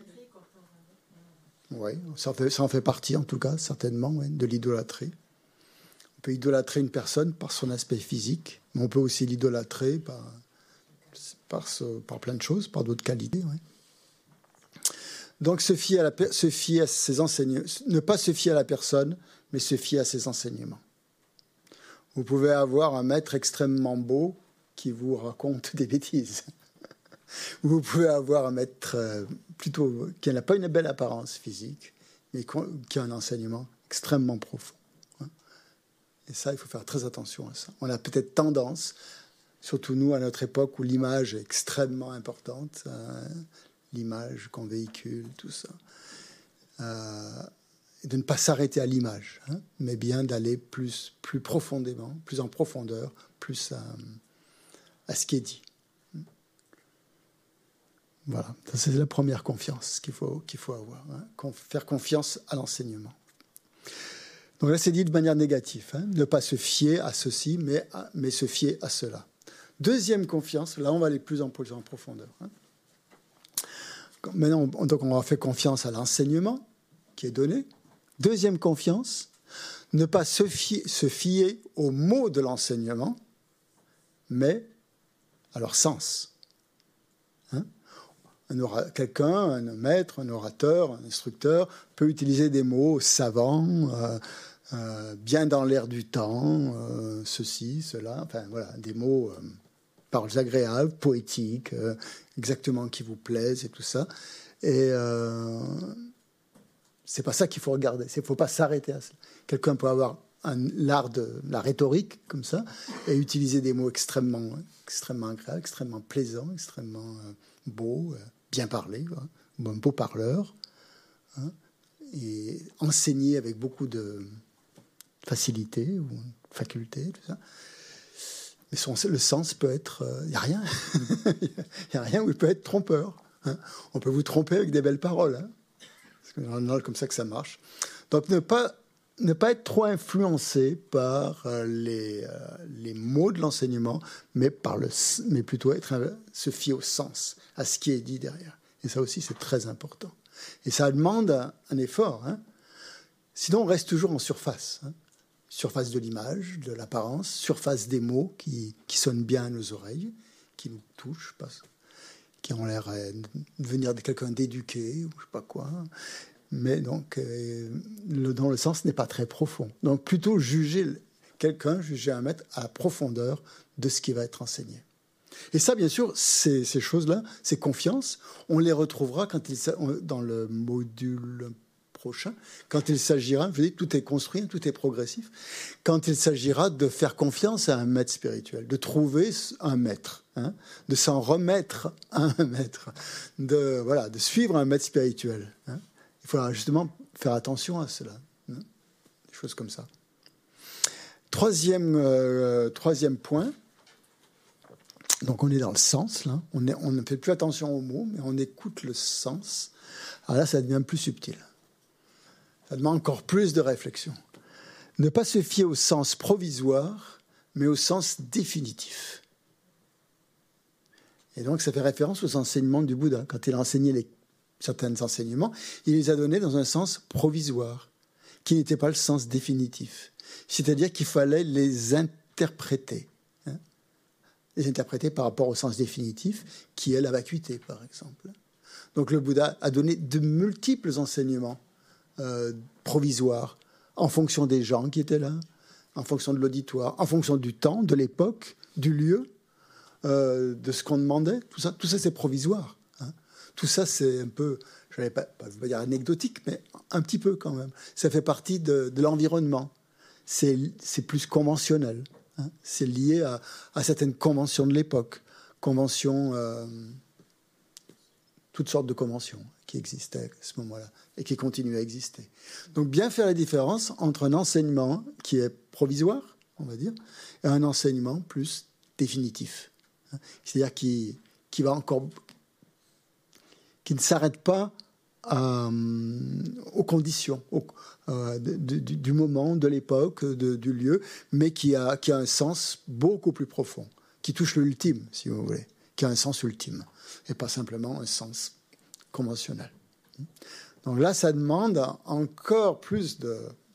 Oui, ça en, fait, ça en fait partie en tout cas, certainement, de l'idolâtrie. On peut idolâtrer une personne par son aspect physique, mais on peut aussi l'idolâtrer par, par, ce- par plein de choses, par d'autres qualités. Donc se fier, à la, se fier à ses enseignements, ne pas se fier à la personne, mais se fier à ses enseignements. Vous pouvez avoir un maître extrêmement beau qui vous raconte des bêtises. Vous pouvez avoir un maître euh, plutôt qui n'a pas une belle apparence physique, mais qui a un enseignement extrêmement profond. hein. Et ça, il faut faire très attention à ça. On a peut-être tendance, surtout nous à notre époque où l'image est extrêmement importante, hein, l'image qu'on véhicule, tout ça, euh, de ne pas s'arrêter à l'image, hein, mais bien d'aller plus, plus profondément, plus en profondeur, plus à, à ce qui est dit. Voilà, c'est la première confiance qu'il faut, qu'il faut avoir, hein, faire confiance à l'enseignement. Donc là, c'est dit de manière négative, ne pas se fier à ceci, mais, mais se fier à cela. Deuxième confiance, là on va aller plus en, profondeur. hein. Maintenant, on, donc on faire confiance à l'enseignement qui est donné. Deuxième confiance, ne pas se fier, aux mots de l'enseignement, mais à leur sens. Hein Quelqu'un, un maître, un orateur, un instructeur peut utiliser des mots savants, euh, euh, bien dans l'air du temps, euh, ceci, cela, enfin voilà, des mots, paroles agréables, poétiques, euh, exactement qui vous plaisent et tout ça. Et euh, c'est pas ça qu'il faut regarder. Il faut pas s'arrêter à ça. Quelqu'un peut avoir l'art de la rhétorique comme ça et utiliser des mots extrêmement, extrêmement agréables, extrêmement plaisants, extrêmement euh, beaux, euh, bien parlés, un beau parleur, hein, et enseigner avec beaucoup de facilité ou faculté, tout ça. Le sens peut être, il n'y a rien, il n'y a rien où il peut être trompeur. hein. On peut vous tromper avec des belles paroles. hein. C'est comme ça que ça marche. Donc ne pas, ne pas être trop influencé par euh, les, euh, les mots de l'enseignement, mais, par le, mais plutôt être, se fier au sens, à ce qui est dit derrière. Et ça aussi, c'est très important. Et ça demande un, un effort. hein. Sinon, on reste toujours en surface. hein. Surface de l'image, de l'apparence, surface des mots qui, qui sonnent bien à nos oreilles, qui nous touchent, qui ont l'air euh, de venir de quelqu'un d'éduqué ou je sais pas quoi. Mais donc, euh, le, dans le sens n'est pas très profond. Donc, plutôt juger quelqu'un, juger un maître à la profondeur de ce qui va être enseigné. Et ça, bien sûr, ces, choses-là, ces confiances, on les retrouvera quand il, dans le module prochain, quand il s'agira, je dis, tout est construit, tout est progressif, quand il s'agira de faire confiance à un maître spirituel, de trouver un maître, hein, de s'en remettre à un maître, de, voilà, de suivre un maître spirituel. hein. Il faudra justement faire attention à cela, hein, des choses comme ça. Troisième, euh, troisième point, donc on est dans le sens. On, on ne fait plus attention aux mots, mais on écoute le sens. Alors là, ça devient plus subtil. Ça demande encore plus de réflexion. Ne pas se fier au sens provisoire, mais au sens définitif. Et donc, ça fait référence aux enseignements du Bouddha. Quand il a enseigné certains enseignements, il les a donnés dans un sens provisoire, qui n'était pas le sens définitif. C'est-à-dire qu'il fallait les interpréter. hein. les interpréter par rapport au sens définitif, qui est la vacuité, par exemple. Donc le Bouddha a donné de multiples enseignements euh, provisoires en fonction des gens qui étaient là, en fonction de l'auditoire, en fonction du temps, de l'époque, du lieu, euh, de ce qu'on demandait. Tout ça, tout ça c'est provisoire. hein. Tout ça, c'est un peu, je ne vais pas, pas- dire anecdotique, mais un petit peu quand même. Ça fait partie de, l'environnement. C'est plus conventionnel. hein. C'est lié à, à certaines conventions de l'époque. Conventions, euh, toutes sortes de conventions qui existaient à ce moment-là et qui continuent à exister. Donc bien faire la différence entre un enseignement qui est provisoire, on va dire, et un enseignement plus définitif. C'est-à-dire qui, qui ne s'arrête pas euh, aux conditions au- euh, du, du moment, de l'époque, du lieu, mais qui a, qui a un sens beaucoup plus profond, qui touche l'ultime, si vous voulez, qui a un sens ultime, et pas simplement un sens conventionnel. Donc là, ça demande encore plus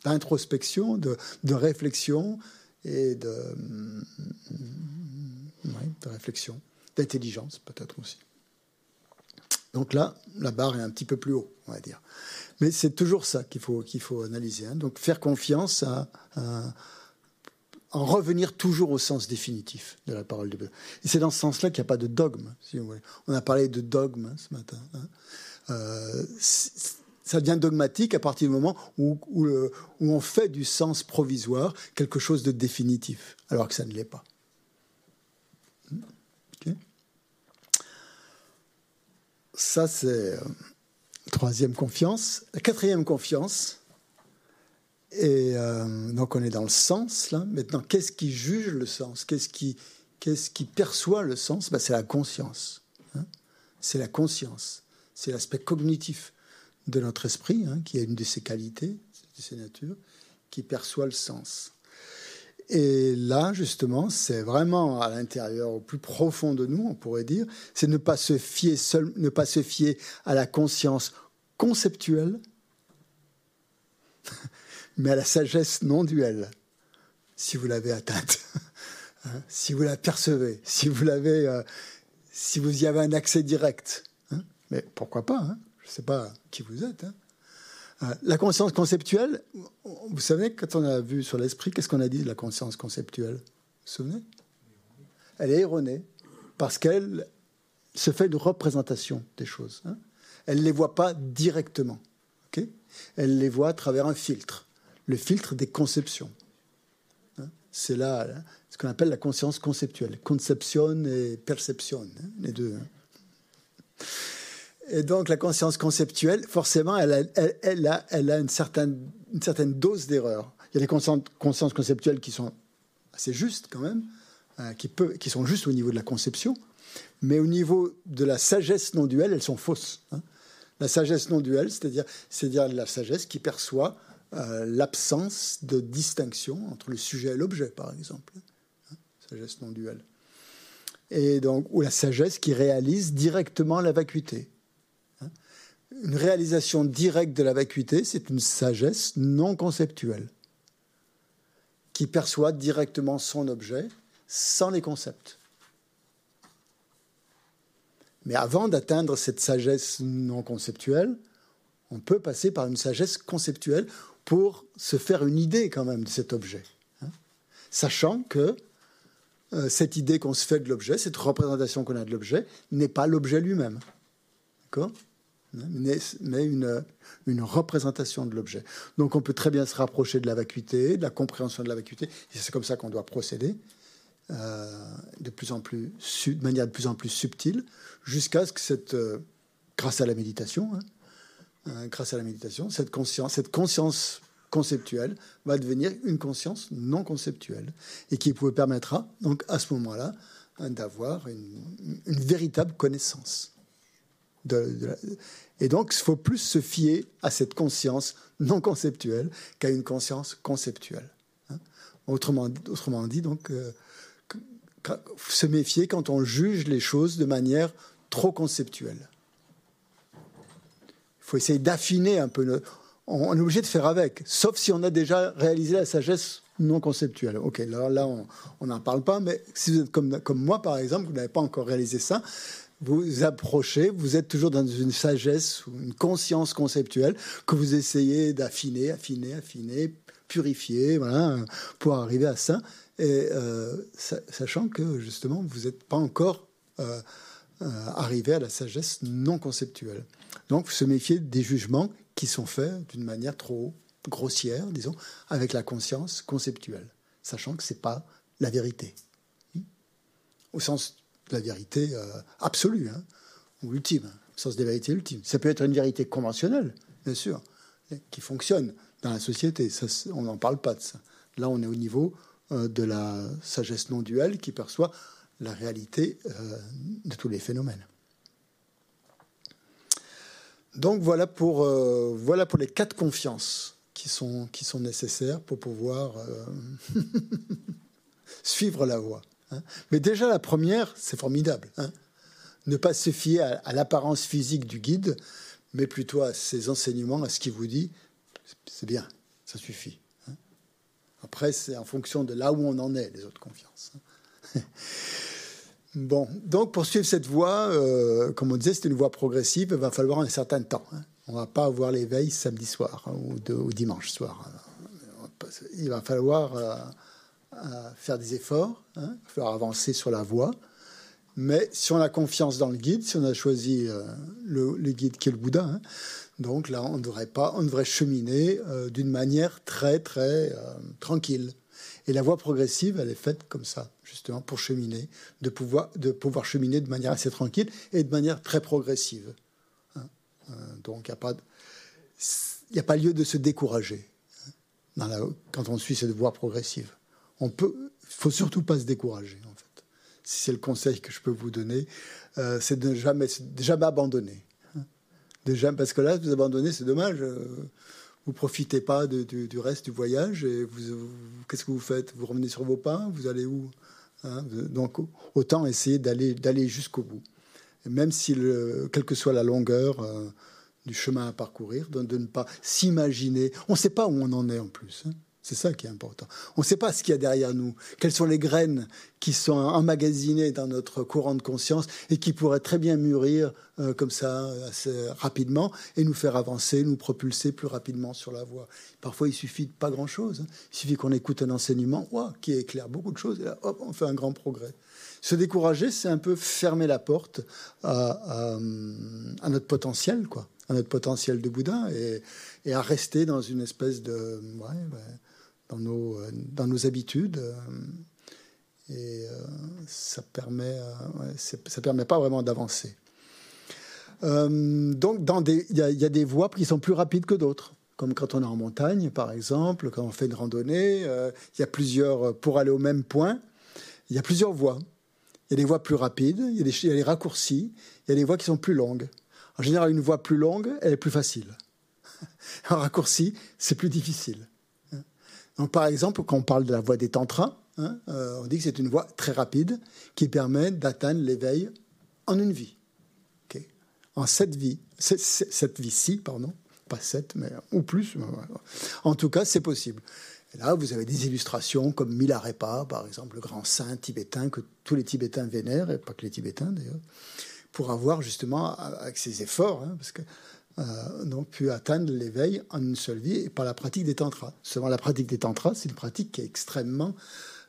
d'introspection, de, réflexion et de, ouais, de réflexion, d'intelligence peut-être aussi. Donc là, la barre est un petit peu plus haut, on va dire. Mais c'est toujours ça qu'il faut, analyser. hein. Donc faire confiance à, en revenir toujours au sens définitif de la parole de Dieu. Et c'est dans ce sens-là qu'il n'y a pas de dogme. On a parlé de dogme hein, ce matin. hein. Euh, ça devient dogmatique à partir du moment où, on fait du sens provisoire quelque chose de définitif, alors que ça ne l'est pas. Ça, c'est euh, la troisième confiance. La quatrième confiance, et euh, donc on est dans le sens. Maintenant, qu'est-ce qui juge le sens? Qu'est-ce qui, qu'est-ce qui perçoit le sens? Ben, C'est la conscience. hein. C'est la conscience. C'est l'aspect cognitif de notre esprit, hein, qui est une de ses qualités, de ses natures, qui perçoit le sens. Et là, justement, c'est vraiment à l'intérieur, au plus profond de nous, on pourrait dire, c'est ne pas se fier seul, ne pas se fier à la conscience conceptuelle, mais à la sagesse non duelle, si vous l'avez atteinte, Hein, si vous la percevez, si vous l'avez, euh, si vous y avez un accès direct. hein. Mais pourquoi pas. Ne sais pas qui vous êtes. hein. Euh, La conscience conceptuelle, vous savez, quand on a vu sur l'esprit, qu'est-ce qu'on a dit de la conscience conceptuelle? Vous vous souvenez? Elle est erronée parce qu'elle se fait une représentation des choses. hein. Elle ne les voit pas directement. ok? Elle les voit à travers un filtre, le filtre des conceptions. Hein. C'est là ce qu'on appelle la conscience conceptuelle. Conception et perception, les deux. Et donc la conscience conceptuelle, forcément, elle a, une, certaine, dose d'erreur. Il y a des consciences, conceptuelles qui sont assez justes quand même, euh, qui, sont justes au niveau de la conception, mais au niveau de la sagesse non duelle, elles sont fausses. hein. La sagesse non duelle, c'est-à-dire, c'est-à-dire la sagesse qui perçoit euh, l'absence de distinction entre le sujet et l'objet, par exemple. Hein, sagesse non duelle. Et donc, ou la sagesse qui réalise directement la vacuité. Une réalisation directe de la vacuité, c'est une sagesse non conceptuelle qui perçoit directement son objet sans les concepts. Mais avant d'atteindre cette sagesse non conceptuelle, on peut passer par une sagesse conceptuelle pour se faire une idée quand même de cet objet. hein. Sachant que euh, cette idée qu'on se fait de l'objet, cette représentation qu'on a de l'objet, n'est pas l'objet lui-même. D'accord? Mais une, représentation de l'objet. Donc on peut très bien se rapprocher de la vacuité, de la compréhension de la vacuité, et c'est comme ça qu'on doit procéder, euh, de, plus en plus, manière de plus en plus subtile, jusqu'à ce que cette, euh, grâce à la méditation, hein, euh, grâce à la méditation, cette conscience, cette conscience conceptuelle va devenir une conscience non conceptuelle, et qui vous permettra donc à ce moment-là d'avoir une véritable connaissance. Et donc, il faut plus se fier à cette conscience non conceptuelle qu'à une conscience conceptuelle. hein. Autrement, dit, donc, euh, se méfier quand on juge les choses de manière trop conceptuelle. Il faut essayer d'affiner un peu. le- on, est obligé de faire avec, sauf si on a déjà réalisé la sagesse non conceptuelle. Ok, là, là on n'en parle pas, mais si vous êtes comme moi, par exemple, vous n'avez pas encore réalisé ça, vous approchez, vous êtes toujours dans une sagesse ou une conscience conceptuelle que vous essayez d'affiner, affiner, affiner, purifier, voilà, pour arriver à ça, et euh, sa- sachant que justement vous n'êtes pas encore euh, euh, arrivé à la sagesse non conceptuelle. Donc, se méfier des jugements qui sont faits d'une manière trop grossière, disons, avec la conscience conceptuelle, sachant que c'est pas la vérité, au sens la vérité euh, absolue hein, ou ultime, sens des vérités ultimes. Ça peut être une vérité conventionnelle, bien sûr, qui fonctionne dans la société. On n'en parle pas de ça. Là, on est au niveau euh, de la sagesse non duelle qui perçoit la réalité euh, de tous les phénomènes. Donc voilà pour, voilà pour les quatre confiances qui sont, qui sont nécessaires pour pouvoir suivre la voie. Hein. Mais déjà la première, c'est formidable. hein. Ne pas se fier à, l'apparence physique du guide, mais plutôt à ses enseignements, à ce qu'il vous dit. C'est bien, ça suffit. hein. Après, c'est en fonction de là où on en est, les autres confiances. Bon, donc pour suivre cette voie, euh, comme on disait, c'est une voie progressive, il va falloir un certain temps. On ne va pas avoir l'éveil samedi soir ou dimanche soir. Il va falloir euh, euh, faire des efforts, hein, il va falloir avancer sur la voie. Mais si on a confiance dans le guide, si on a choisi euh, le, guide qui est le Bouddha, hein, donc là, on devrait pas, on devrait cheminer euh, d'une manière très très euh, tranquille. Et la voie progressive, elle est faite comme ça, justement, pour cheminer, de pouvoir, de pouvoir cheminer de manière assez tranquille et de manière très progressive. Hein. Donc, il n'y a, pas a pas lieu de se décourager hein, quand on suit cette voie progressive. On peut, faut surtout pas se décourager, en fait. Si c'est le conseil que je peux vous donner, euh, c'est de jamais, jamais abandonner. hein. Parce que là, vous abandonnez, c'est dommage. euh, vous profitez pas du, reste du voyage et vous, qu'est-ce que vous faites? Vous revenez sur vos pas? Vous allez où Hein? Donc autant essayer d'aller jusqu'au bout, même si le, quelle que soit la longueur euh, du chemin à parcourir, de, de ne pas s'imaginer. On ne sait pas où on en est en plus. hein. C'est ça qui est important. On ne sait pas ce qu'il y a derrière nous, quelles sont les graines qui sont emmagasinées dans notre courant de conscience et qui pourraient très bien mûrir euh, comme ça assez rapidement et nous faire avancer, nous propulser plus rapidement sur la voie. Parfois, il suffit de pas grand-chose. hein. Il suffit qu'on écoute un enseignement ouah, qui éclaire beaucoup de choses et hop, on fait un grand progrès. Se décourager, c'est un peu fermer la porte à, notre potentiel, quoi, à notre potentiel de Bouddha et, à rester dans une espèce de, ben, dans nos, euh, dans nos habitudes. euh, et euh, ça permet, permet pas vraiment d'avancer. Donc, il y, a- des voies qui sont plus rapides que d'autres. Comme quand on est en montagne, par exemple, quand on fait une randonnée, il y a plusieurs, pour aller au même point, il y a plusieurs voies. Il y a des voies plus rapides, il y a des raccourcis, il y a des voies qui sont plus longues. En général, une voie plus longue, elle est plus facile. Un raccourci, c'est plus difficile. Par exemple, quand on parle de la voie des tantras, hein, euh, on dit que c'est une voie très rapide qui permet d'atteindre l'éveil en une vie. En sept vies, sept, sept- sept vies-ci, pardon, pas sept, mais ou plus. voilà. En tout cas, c'est possible. Là, vous avez des illustrations comme Milarepa, par exemple, le grand saint tibétain que tous les Tibétains vénèrent, et pas que les Tibétains d'ailleurs, pour avoir justement, avec ses efforts, hein, parce que euh, donc pu atteindre l'éveil en une seule vie et par la pratique des tantras. Seulement la pratique des tantras, c'est une pratique qui est extrêmement,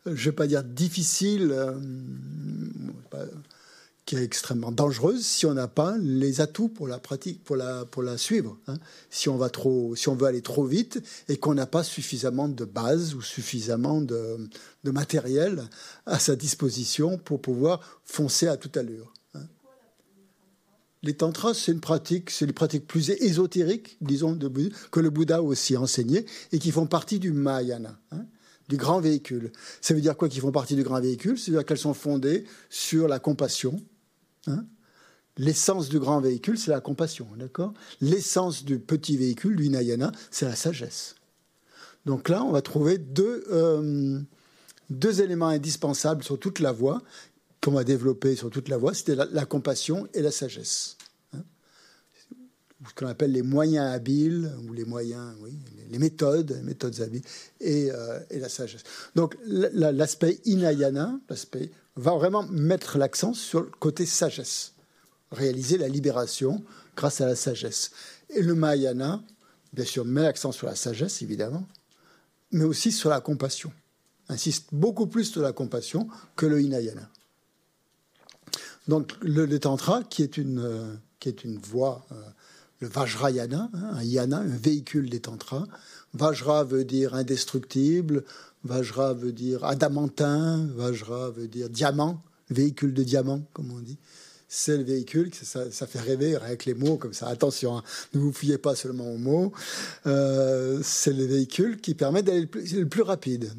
euh, je ne vais pas dire difficile, euh, qui est extrêmement dangereuse si on n'a pas les atouts pour la pratique, pour la, pour la suivre. hein. Si on va trop, si on veut aller trop vite et qu'on n'a pas suffisamment de base ou suffisamment de, de matériel à sa disposition pour pouvoir foncer à toute allure. Les tantras, c'est une pratique, c'est les pratiques plus ésotériques, disons, que le Bouddha aussi enseigné et qui font partie du Mahayana, hein, du grand véhicule. Ça veut dire quoi qu'ils font partie du grand véhicule? C'est-à-dire qu'elles sont fondées sur la compassion. hein. L'essence du grand véhicule, c'est la compassion, d'accord? L'essence du petit véhicule, du Hinayana, c'est la sagesse. Donc là, on va trouver deux, euh, deux éléments indispensables sur toute la voie qu'on va développer sur toute la voie, c'était la, la compassion et la sagesse. Hein ce qu'on appelle les moyens habiles, ou les moyens, oui, les méthodes, les méthodes habiles, et, euh, la sagesse. Donc la- la- l'aspect inayana, l'aspect, va vraiment mettre l'accent sur le côté sagesse, réaliser la libération grâce à la sagesse. Et le mahayana, bien sûr, met l'accent sur la sagesse, évidemment, mais aussi sur la compassion. Insiste beaucoup plus sur la compassion que le hinayana. Donc le, le tantra, qui est une, euh, qui est une voie, euh, le vajrayana, hein, un yana, un véhicule des tantras. Vajra veut dire indestructible, vajra veut dire adamantin, vajra veut dire diamant, véhicule de diamant, comme on dit. C'est le véhicule, ça, ça fait rêver avec les mots comme ça. Attention, hein, ne vous fiez pas seulement aux mots. Euh, c'est le véhicule qui permet d'aller le plus rapide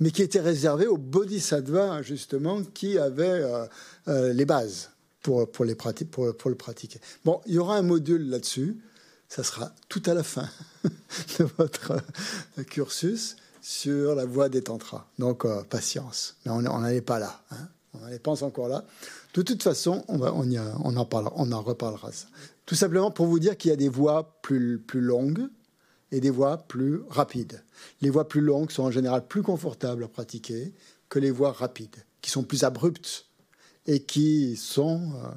mais qui était réservé aux bodhisattvas, justement, qui avaient euh, euh, les bases pour, pour, les pour, pour le pratiquer. Bon, il y aura un module là-dessus, ça sera tout à la fin de votre euh, cursus sur la voie des tantras. Donc, patience. Mais on n'en est pas là. hein. On est pas encore là. De toute façon, on, va, on, en, on en reparlera. Ça. Tout simplement pour vous dire qu'il y a des voies plus, plus longues et des voies plus rapides. Les voies plus longues sont en général plus confortables à pratiquer que les voies rapides, qui sont plus abruptes et qui sont euh,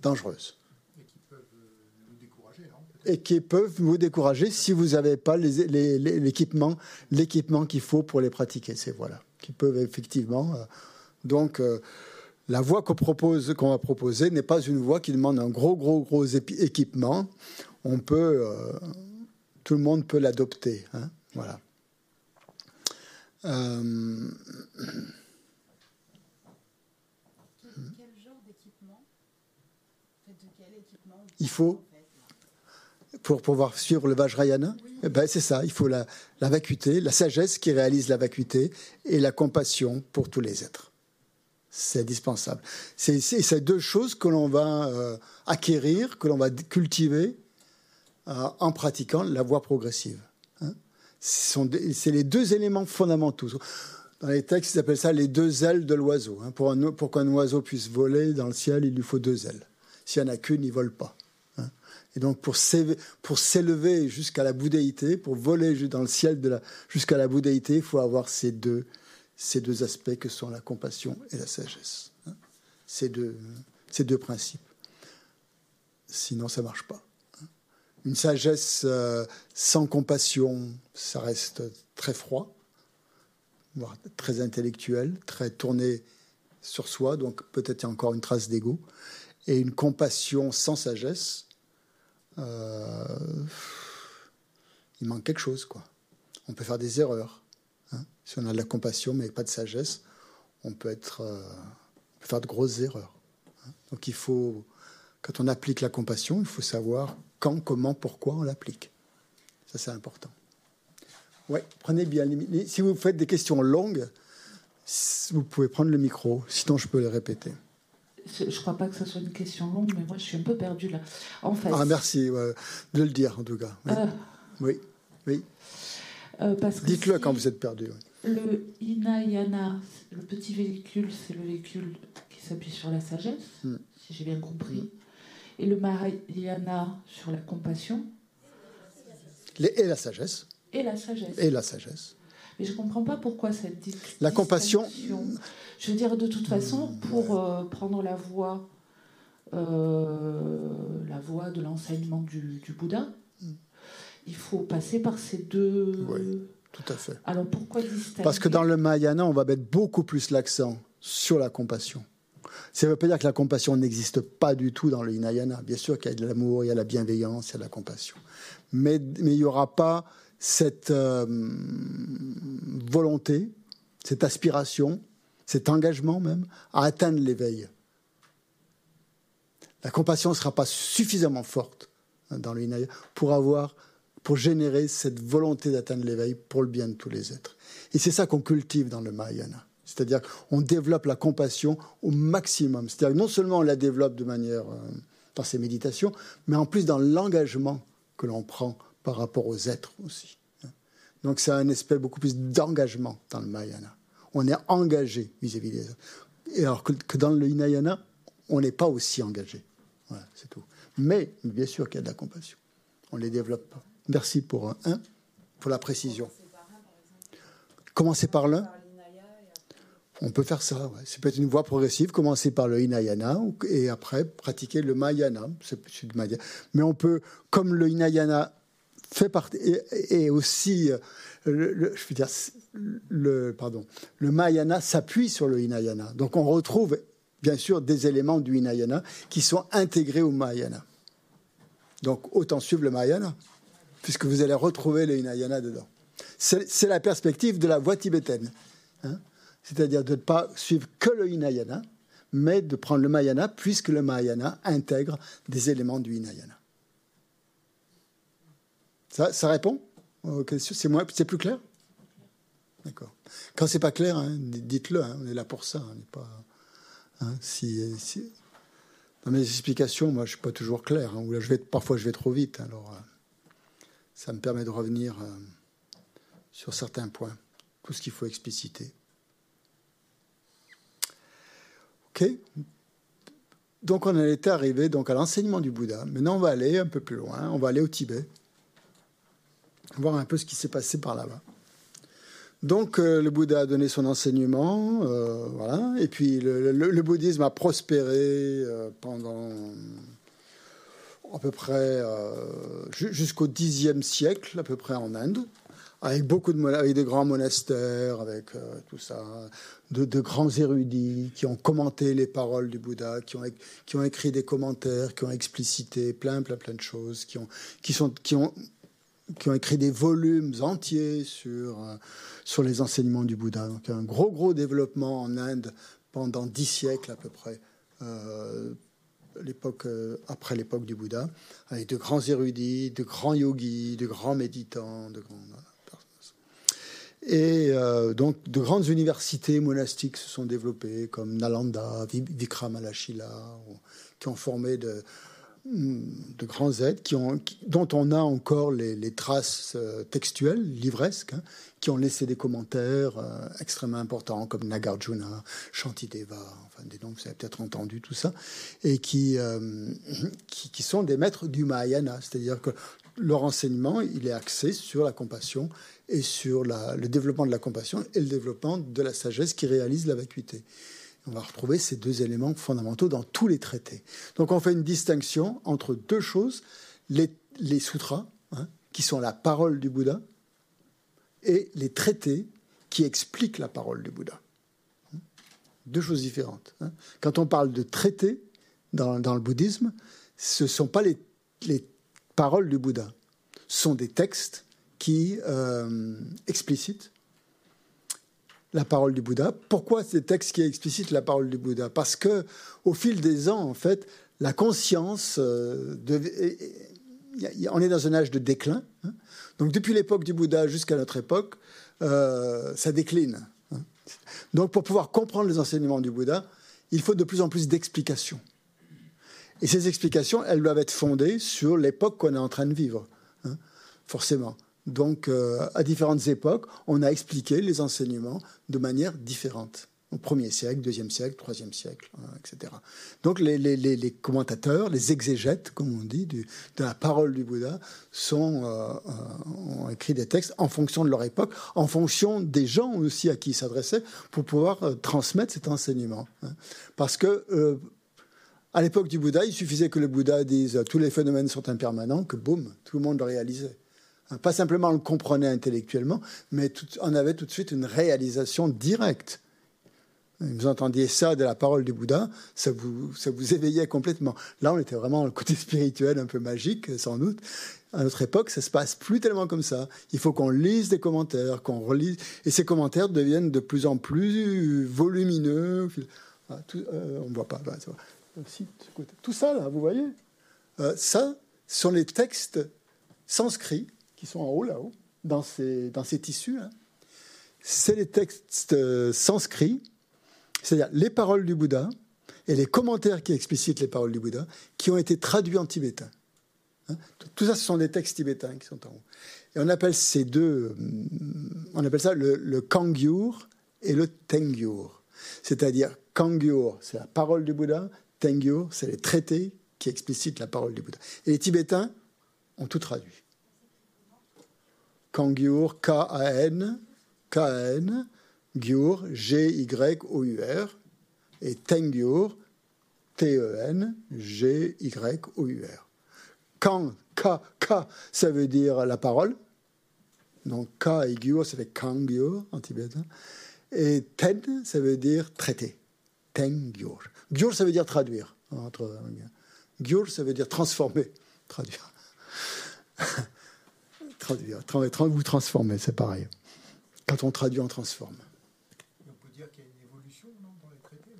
dangereuses. Et qui peuvent euh, nous décourager, non Et qui peuvent vous décourager si vous n'avez pas l'équipement l'équipement qu'il faut pour les pratiquer. Ces voies-là, qui peuvent effectivement. euh, donc, euh, La voie qu'on propose, qu'on va proposer, n'est pas une voie qui demande un gros, gros, gros équipement. On peut, euh, tout le monde peut l'adopter. hein. Voilà. Euh, Il faut- pour pouvoir suivre le Vajrayana, eh ben, c'est ça. Il faut la, vacuité, la sagesse qui réalise la vacuité et la compassion pour tous les êtres. C'est indispensable. C'est c'est deux choses que l'on va euh, acquérir, que l'on va cultiver en pratiquant la voie progressive. hein. C'est les deux éléments fondamentaux. Dans les textes, ils appellent ça les deux ailes de l'oiseau. hein. Pour, un- pour qu'un oiseau puisse voler dans le ciel, il lui faut deux ailes. S'il n'y en a qu'une, il ne vole pas. hein. Et donc, pour s'élever jusqu'à la bouddhéité, pour voler dans le ciel jusqu'à la bouddhéité, il faut avoir ces deux, ces deux aspects que sont la compassion et la sagesse. hein. Ces deux, ces deux principes. Sinon, ça ne marche pas. Une sagesse euh, sans compassion, ça reste très froid, voire très intellectuel, très tourné sur soi, donc peut-être encore une trace d'ego. Et une compassion sans sagesse, euh, il manque quelque chose, quoi. On peut faire des erreurs. hein. Si on a de la compassion mais pas de sagesse, on peut, être, euh, faire de grosses erreurs. hein. Donc il faut, quand on applique la compassion, il faut savoir quand, comment, pourquoi on l'applique. Ça, c'est important. Ouais, prenez bien. Si vous faites des questions longues, vous pouvez prendre le micro. Sinon, je peux les répéter. Je crois pas que ce soit une question longue, mais moi je suis un peu perdue là. En fait, Ah, merci de le dire, en tout cas. Oui, euh, oui. oui. euh, Dites-le si quand vous êtes perdu. oui. Le Hinayana, le petit véhicule, c'est le véhicule qui s'appuie sur la sagesse, Mm. si j'ai bien compris. Et le Mahayana sur la compassion Et la sagesse. et la sagesse. Et la sagesse. Mais je ne comprends pas pourquoi cette dis- La compassion- distinction. Je veux dire, de toute façon, pour euh, prendre la voie, euh, la voie de l'enseignement du, du Bouddha, il faut passer par ces deux. Oui. Tout à fait. Alors pourquoi distinguer? Parce que dans le Mahayana, on va mettre beaucoup plus l'accent sur la compassion. Ça ne veut pas dire que la compassion n'existe pas du tout dans le Hinayana. Bien sûr qu'il y a de l'amour, il y a la bienveillance, il y a de la compassion. Mais, il n'y aura pas cette euh, volonté, cette aspiration, cet engagement même à atteindre l'éveil. La compassion ne sera pas suffisamment forte hein, dans le Hinayana pour avoir, pour générer cette volonté d'atteindre l'éveil pour le bien de tous les êtres. Et c'est ça qu'on cultive dans le Mahayana. C'est-à-dire qu'on développe la compassion au maximum. C'est-à-dire non seulement on la développe de manière euh, dans ses méditations, mais en plus dans l'engagement que l'on prend par rapport aux êtres aussi. Donc c'est un aspect beaucoup plus d'engagement dans le Mahayana. On est engagé vis-à-vis des autres. Et alors que, dans le Hinayana, on n'est pas aussi engagé. Voilà, c'est tout. Mais bien sûr qu'il y a de la compassion. On ne les développe pas. Merci pour un, pour la précision. Commencer par l'un. On peut faire ça. C'est peut-être une voie progressive. Commencer par le Hinayana et après pratiquer le Mahayana. Mais on peut, comme le Hinayana fait partie et, aussi, euh, le, le- je veux dire, le pardon, le Mahayana s'appuie sur le Hinayana. Donc on retrouve bien sûr des éléments du Hinayana qui sont intégrés au Mahayana. Donc autant suivre le Mahayana, puisque vous allez retrouver le Hinayana dedans. C'est c'est la perspective de la voie tibétaine. hein. C'est-à-dire de ne pas suivre que le Hinayana, mais de prendre le Mahayana, puisque le Mahayana intègre des éléments du Hinayana. Ça, répond aux questions? C'est plus clair? D'accord. Quand c'est pas clair, hein, dites-le. hein, on est là pour ça. On n'est pas. hein, Dans mes explications, moi, je suis pas toujours clair. ou parfois, je vais trop vite. Alors, euh, ça me permet de revenir euh, sur certains points, tout ce qu'il faut expliciter. Ok. Donc, on était arrivé à l'enseignement du Bouddha. Maintenant, on va aller un peu plus loin. On va aller au Tibet, voir un peu ce qui s'est passé par là-bas. Donc, euh, le Bouddha a donné son enseignement, euh, voilà, et puis le, bouddhisme a prospéré euh, pendant à peu près ju- jusqu'au Xe siècle, à peu près en Inde. Avec beaucoup de avec des grands monastères, avec euh, tout ça, de, grands érudits qui ont commenté les paroles du Bouddha, qui ont, écrit des commentaires, qui ont explicité plein, plein, plein de choses, qui ont, écrit des volumes entiers sur, euh, sur les enseignements du Bouddha. Donc un gros, gros développement en Inde pendant dix siècles à peu près. Euh, l'époque après l'époque du Bouddha, avec de grands érudits, de grands yogis, de grands méditants, de grands, et euh, donc, de grandes universités monastiques se sont développées, comme Nalanda, Vikramalashila, qui ont formé de, de grands êtres, dont on a encore les, les traces euh, textuelles, livresques, hein, qui ont laissé des commentaires euh, extrêmement importants, comme Nagarjuna, Shantideva, enfin des noms que vous avez peut-être entendu, tout ça, et qui, qui, qui, sont des maîtres du Mahayana, c'est-à-dire que leur enseignement, il est axé sur la compassion et sur le développement de la compassion et le développement de la sagesse qui réalise la vacuité. On va retrouver ces deux éléments fondamentaux dans tous les traités. Donc on fait une distinction entre deux choses, les, sutras, hein, qui sont la parole du Bouddha, et les traités qui expliquent la parole du Bouddha. Deux choses différentes. Hein. Quand on parle de traités dans, le bouddhisme, ce ne sont pas les, les paroles du Bouddha, ce sont des textes qui euh, explicite la parole du Bouddha. Pourquoi ces textes qui explicitent la parole du Bouddha? Parce que au fil des ans, en fait, la conscience, euh, on est dans un âge de déclin. Hein. Donc depuis l'époque du Bouddha jusqu'à notre époque, euh, ça décline. Hein. Donc pour pouvoir comprendre les enseignements du Bouddha, il faut de plus en plus d'explications. Et ces explications, elles doivent être fondées sur l'époque qu'on est en train de vivre, hein, forcément. Donc, euh, à différentes époques, on a expliqué les enseignements de manière différente. Au premier siècle, deuxième siècle, troisième siècle, hein, etc. Donc, les, commentateurs, les exégètes, comme on dit, de la parole du Bouddha, euh, euh, ont écrit des textes en fonction de leur époque, en fonction des gens aussi à qui ils s'adressaient, pour pouvoir transmettre cet enseignement. Hein. Parce que à l'époque du Bouddha, il suffisait que le Bouddha dise tous les phénomènes sont impermanents, que boum, tout le monde le réalisait. Pas simplement on le comprenait intellectuellement, mais on avait tout de suite une réalisation directe. Vous entendiez ça de la parole du Bouddha, ça vous, ça vous éveillait complètement. Là, on était vraiment dans le côté spirituel, un peu magique, sans doute. À notre époque, ça se passe plus tellement comme ça. Il faut qu'on lise des commentaires, qu'on relise, et ces commentaires deviennent de plus en plus volumineux. Ah, euh, on voit pas. tout ça, là, vous voyez euh, Ça, sont les textes sanscrits qui sont en haut là-haut, dans ces, dans ces tissus, c'est les textes euh, sanscrits, c'est-à-dire les paroles du Bouddha et les commentaires qui explicitent les paroles du Bouddha, qui ont été traduits en tibétain. Hein. Tout ça, ce sont des textes tibétains qui sont en haut. Et on appelle ces deux, on appelle ça le, le Kangyur et le Tengyur. C'est-à-dire, Kangyur, c'est la parole du Bouddha, Tengyur, c'est les traités qui explicitent la parole du Bouddha. Et les Tibétains ont tout traduit. Kangyur, K-A-N, K-A-N, Gyur, G-Y-O-U-R, et Tengyur, T-E-N, G-Y-O-U-R. Kang, K, K, ça veut dire la parole. Donc K et Gyur, ça fait Kangyur en tibétain. Et Ten, ça veut dire traiter. Tengyur. Gyur, ça veut dire traduire. Gyur, ça veut dire transformer, traduire. traduire. Vous transformer, c'est pareil. Quand on traduit, on transforme. On peut dire qu'il y a une évolution dans les traités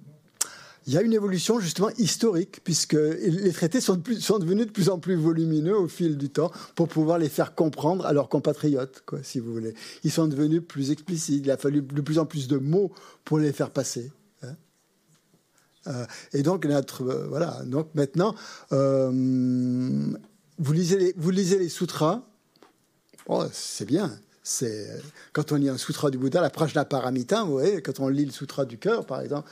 Il y a une évolution justement historique, puisque les traités sont, sont, devenus de plus en plus volumineux au fil du temps pour pouvoir les faire comprendre à leurs compatriotes, quoi, si vous voulez. Ils sont devenus plus explicites, il a fallu de plus en plus de mots pour les faire passer. Hein. Euh, et donc, notre, euh, voilà, donc maintenant, euh, vous, lisez les, vous lisez les sutras, Oh, c'est bien. C'est quand on lit un sutra du Bouddha, la Prajnaparamita, vous voyez, quand on lit le sutra du cœur, par exemple,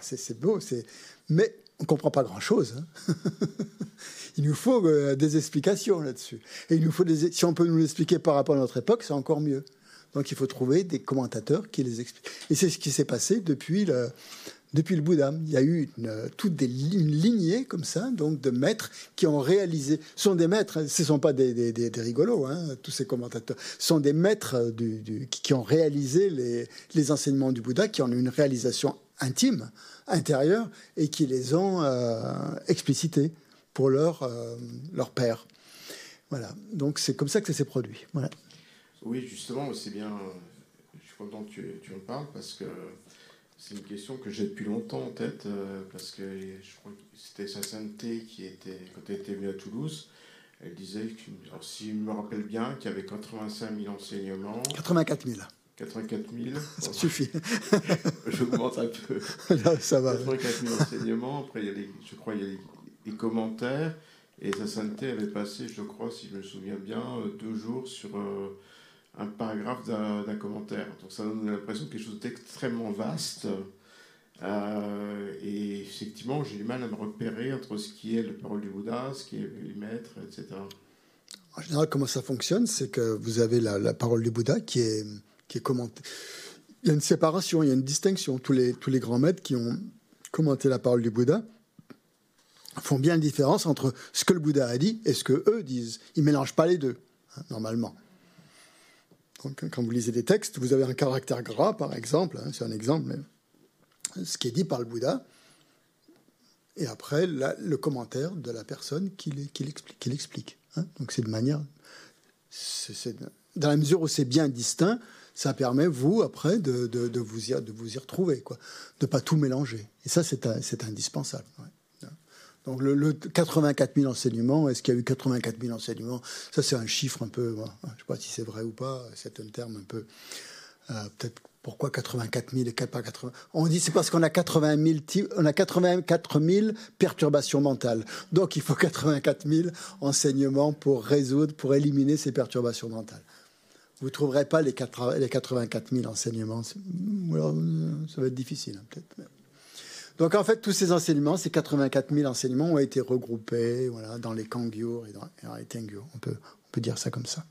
c'est beau. C'est mais on comprend pas grand-chose. Hein. il nous faut euh, des explications là-dessus. Et il nous faut des, si on peut nous l'expliquer par rapport à notre époque, c'est encore mieux. Donc il faut trouver des commentateurs qui les expliquent. Et c'est ce qui s'est passé depuis le, depuis le Bouddha. Il y a eu une, toute des, une lignée comme ça, donc de maîtres qui ont réalisé, sont des maîtres, ce ne sont pas des, des, rigolos, hein, tous ces commentateurs, sont des maîtres du, qui ont réalisé les, enseignements du Bouddha, qui ont une réalisation intime, intérieure, et qui les ont euh, explicités pour leur, euh, leur père. Voilà, donc c'est comme ça que ça s'est produit. Oui, justement, c'est bien, je suis content que tu, tu en parles, parce que c'est une question que j'ai depuis longtemps en tête, euh, parce que je crois que c'était sa sainteté qui était, quand elle était venue à Toulouse, elle disait, alors si je me rappelle bien, qu'il y avait 85 000 enseignements. 84 000. 84 000. Ça suffit. J'augmente un peu. Là, ça va. 84 000 enseignements. Après, il y a les, je crois il y a les, les, commentaires. Et sa sainteté avait passé, je crois, si je me souviens bien, euh, deux jours sur euh, un paragraphe d'un commentaire. Donc ça donne l'impression de quelque chose d'extrêmement vaste. Euh, et effectivement, j'ai du mal à me repérer entre ce qui est la parole du Bouddha, ce qui est les maîtres, etc. En général, comment ça fonctionne C'est que vous avez la, parole du Bouddha qui est, qui est commentée. Il y a une séparation, il y a une distinction. Tous les, tous les grands maîtres qui ont commenté la parole du Bouddha font bien la différence entre ce que le Bouddha a dit et ce que eux disent. Ils ne mélangent pas les deux, hein, normalement. Quand vous lisez des textes, vous avez un caractère gras, par exemple, hein, c'est un exemple, mais ce qui est dit par le Bouddha, et après le commentaire de la personne qui l'explique. Hein. Donc c'est de manière... Dans la mesure où c'est bien distinct, ça permet, vous, après, de, vous, y, retrouver, de ne pas tout mélanger. Et ça, c'est indispensable. Ouais. Donc le, le, 84 000 enseignements, est-ce qu'il y a eu 84 000 enseignements? Ça, c'est un chiffre un peu, je ne sais pas si c'est vrai ou pas, c'est un terme un peu... Euh, Peut-être pourquoi 84 000 et pas 80 On dit c'est parce qu'on a 80 000, on a 84 000 perturbations mentales. Donc il faut 84 000 enseignements pour résoudre, pour éliminer ces perturbations mentales. Vous ne trouverez pas les, 4, les 84 000 enseignements. Ça va être difficile, hein, peut-être. Donc en fait, tous ces enseignements, ces 84 000 enseignements ont été regroupés voilà, dans les Kangyur et dans, les Tengyur. On peut, on peut dire ça comme ça.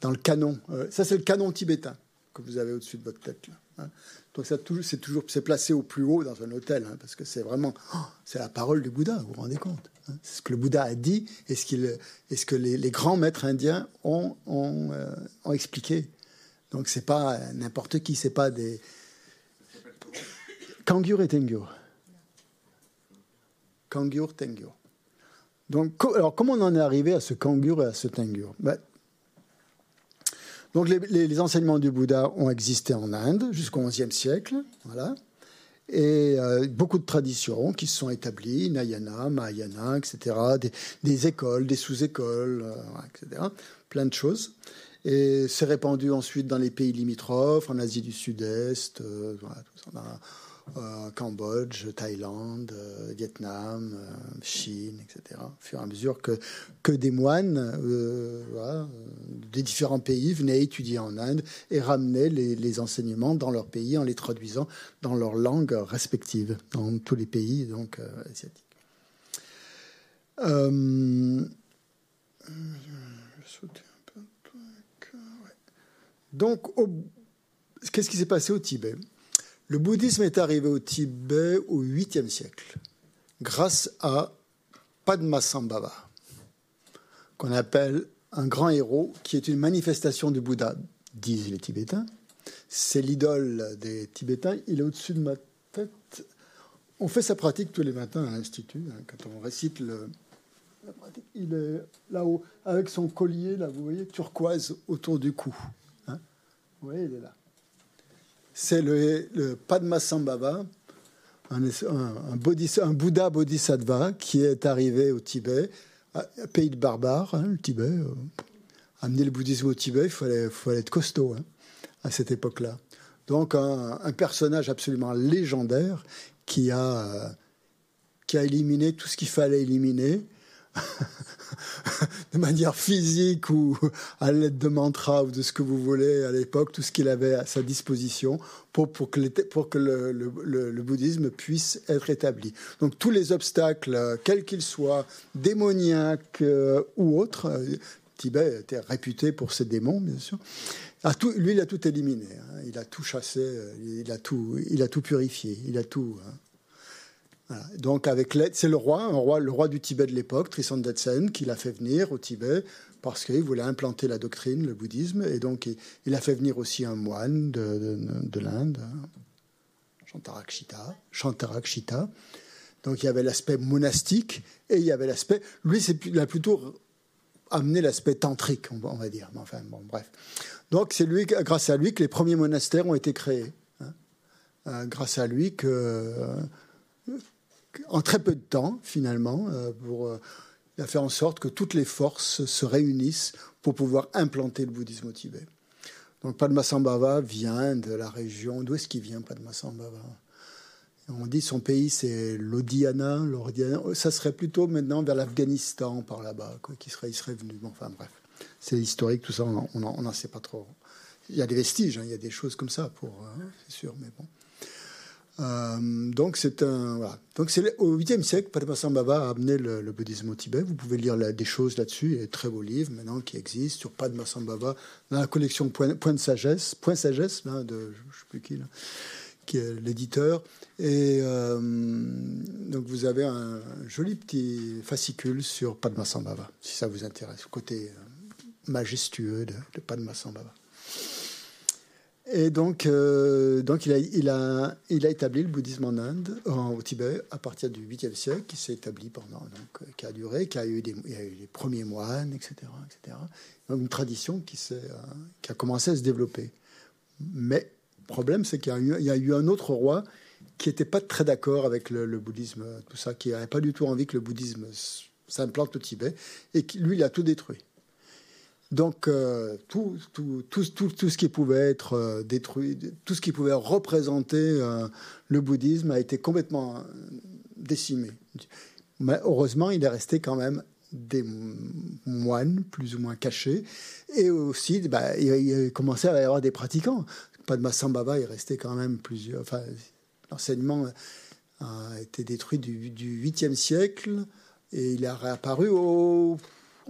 Dans le canon. Euh, ça, c'est le canon tibétain que vous avez au-dessus de votre tête. Hein. Donc ça, c'est toujours c'est placé au plus haut dans un hôtel, hein, parce que c'est vraiment oh, c'est la parole du Bouddha. Vous vous rendez compte hein C'est ce que le Bouddha a dit et ce, que les, grands maîtres indiens euh, ont expliqué. Donc c'est pas n'importe qui, c'est pas des Kangyur et Tengyur. Kangyur, Tengyur. Donc, alors, comment on en est arrivé à ce Kangyur et à ce Tengyur ben, Donc, les, enseignements du Bouddha ont existé en Inde jusqu'au XIe siècle, voilà. Et euh, beaucoup de traditions qui se sont établies, Nayana, Mahayana, etc., des, écoles, des sous-écoles, euh, etc., plein de choses. Et c'est répandu ensuite dans les pays limitrophes, en Asie du Sud-Est, euh, euh, Cambodge, Thaïlande, euh, Vietnam, euh, Chine, etc. Au fur et à mesure que, des moines des différents pays venaient étudier en Inde et ramenaient les, enseignements dans leur pays en les traduisant dans leurs langues respectives, dans tous les pays asiatiques. Donc, qu'est-ce qui s'est passé au Tibet? Le bouddhisme est arrivé au Tibet au 8e siècle, grâce à Padmasambhava, qu'on appelle un grand héros, qui est une manifestation du Bouddha, disent les Tibétains. C'est l'idole des Tibétains. Il est au-dessus de ma tête. On fait sa pratique tous les matins à l'Institut, hein, quand on récite le. Il est là-haut, avec son collier, là, vous voyez, turquoise autour du cou. Hein vous voyez, il est là c'est le, Padmasambhava, un, Bouddha bodhisattva qui est arrivé au Tibet, pays de barbares, hein, le Tibet. Euh, amener le bouddhisme au Tibet, il fallait, fallait être costaud hein, à cette époque-là. Donc un, un, personnage absolument légendaire qui a, euh, qui a éliminé tout ce qu'il fallait éliminer. de manière physique ou à l'aide de mantras ou de ce que vous voulez à l'époque, tout ce qu'il avait à sa disposition pour, pour que, pour que le, bouddhisme puisse être établi. Donc tous les obstacles, quels qu'ils soient, démoniaques euh, ou autres, euh, Tibet était réputé pour ses démons, bien sûr, Ah, tout, lui, il a tout éliminé. hein. Il a tout chassé, euh, il a tout, il a tout purifié, il a tout. hein. Donc, avec c'est le roi, le roi du Tibet de l'époque, Tristan Detsen, qui l'a fait venir au Tibet parce qu'il voulait implanter la doctrine, le bouddhisme, et donc il, a fait venir aussi un moine de, de- de l'Inde, Shantarakshita, Shantarakshita. Donc, il y avait l'aspect monastique et il y avait l'aspect. Lui, c'est, il a plutôt amené l'aspect tantrique, on va, dire. Enfin, bon, bref. Donc, c'est lui, grâce à lui que les premiers monastères ont été créés. hein. Euh, grâce à lui que, en très peu de temps, finalement, euh, pour, euh, fait en sorte que toutes les forces se réunissent pour pouvoir implanter le bouddhisme au Tibet. Donc, Padmasambhava vient de la région. D'où est-ce qu'il vient, Padmasambhava? On dit son pays, c'est l'Odiana. l'Odiana. Ça serait plutôt maintenant vers l'Afghanistan, par là-bas, quoi, qui serait, il serait venu. Enfin, bref. C'est historique, tout ça, on n'en sait pas trop. Il y a des vestiges, hein, il y a des choses comme ça, pour, hein, c'est sûr, mais bon. Euh, donc c'est un donc c'est au 8e siècle Padmasambhava a amené le, bouddhisme au Tibet. Vous pouvez lire des choses là-dessus. Il y a de très beaux livres maintenant qui existent sur Padmasambhava dans la collection Point, de sagesse, Point sagesse là, de je sais plus qui là, qui est l'éditeur. Et euh, donc vous avez un joli petit fascicule sur Padmasambhava si ça vous intéresse, côté euh, majestueux de, de Padmasambhava. Et donc, euh, donc il, a, il, a, il a établi le bouddhisme en Inde, au Tibet, à partir du 8e siècle, qui s'est établi pendant, donc, euh, qui a duré, qui a eu, des, y a eu les premiers moines, etc. etc. Une tradition qui, euh, qui a commencé à se développer. Mais le problème, c'est qu'il y a eu, il y a eu un autre roi qui n'était pas très d'accord avec le, bouddhisme, tout ça, qui n'avait pas du tout envie que le bouddhisme s'implante au Tibet, et qui, lui, il a tout détruit. Donc euh, tout, tout, tout, tout, ce qui pouvait être euh, détruit, tout ce qui pouvait représenter euh, le bouddhisme a été complètement euh, décimé. Mais heureusement, il est resté quand même des moines plus ou moins cachés, et aussi bah, il, il a commencé à y avoir des pratiquants. Padmasambhava est resté quand même plusieurs. Enfin, l'enseignement a été détruit du, du 8e siècle et il est réapparu au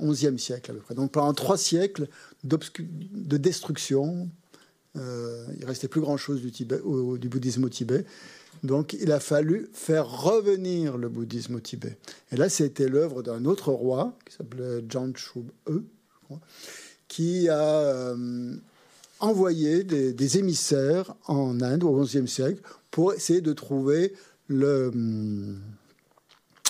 11e siècle à peu près. Donc pendant trois siècles de destruction, euh, il restait plus grand-chose du, du bouddhisme au Tibet. Donc il a fallu faire revenir le bouddhisme au Tibet. Et là, c'était l'œuvre d'un autre roi qui s'appelait E, je crois, qui a euh, envoyé des, des émissaires en Inde au XIe siècle pour essayer de trouver le, hum,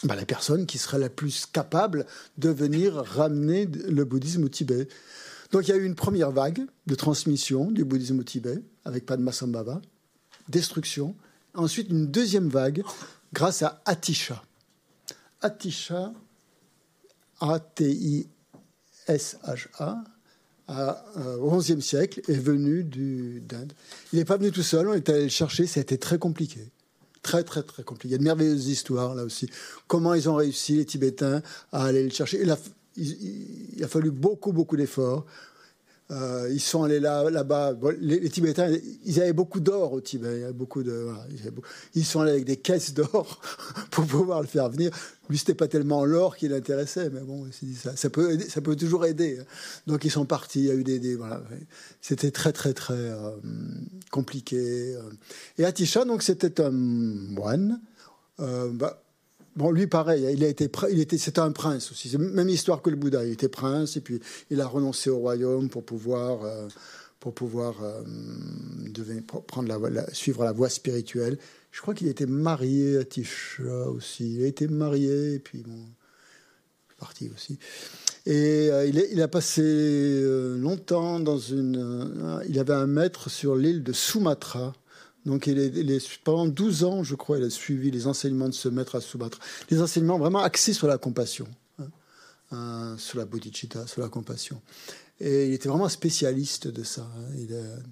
bah, la personne qui serait la plus capable de venir ramener le bouddhisme au Tibet. Donc il y a eu une première vague de transmission du bouddhisme au Tibet avec Padmasambhava, destruction. Ensuite une deuxième vague grâce à Atisha. Atisha, A-T-I-S-H-A, au XIe siècle, est venu d'Inde. Il n'est pas venu tout seul, on est allé le chercher, ça a été très compliqué. Très, très, très compliqué. Il y a de merveilleuses histoires là aussi. Comment ils ont réussi, les Tibétains, à aller le chercher. Il a, il- a fallu beaucoup, beaucoup d'efforts. Euh, ils sont allés là, là-bas. Les, Tibétains, ils avaient beaucoup d'or au Tibet. Beaucoup de, ils, sont allés avec des caisses d'or pour pouvoir le faire venir. Lui, c'était pas tellement l'or qui l'intéressait, mais bon, ça, peut, toujours aider. Donc ils sont partis. Il y a eu des, des- voilà, c'était très, très, très euh, compliqué. euh. Et Atisha, donc, c'était un moine. Bah, Lui, pareil, il a été, il était, c'était un prince aussi. C'est même histoire que le Bouddha. Il était prince et puis il a renoncé au royaume pour pouvoir, euh, pour pouvoir euh, devenir- pr- prendre la, suivre la voie spirituelle. Je crois qu'il était marié à Tisha aussi. Il a été marié et puis bon, parti aussi. Et euh, il, il a passé longtemps dans une. il avait un maître sur l'île de Sumatra. Donc, pendant 12 ans, je crois, il a suivi les enseignements de ce maître à Sumatra. Des enseignements vraiment axés sur la compassion, hein, euh, sur la bodhicitta, sur la compassion. Et il était vraiment spécialiste de ça. hein. Il,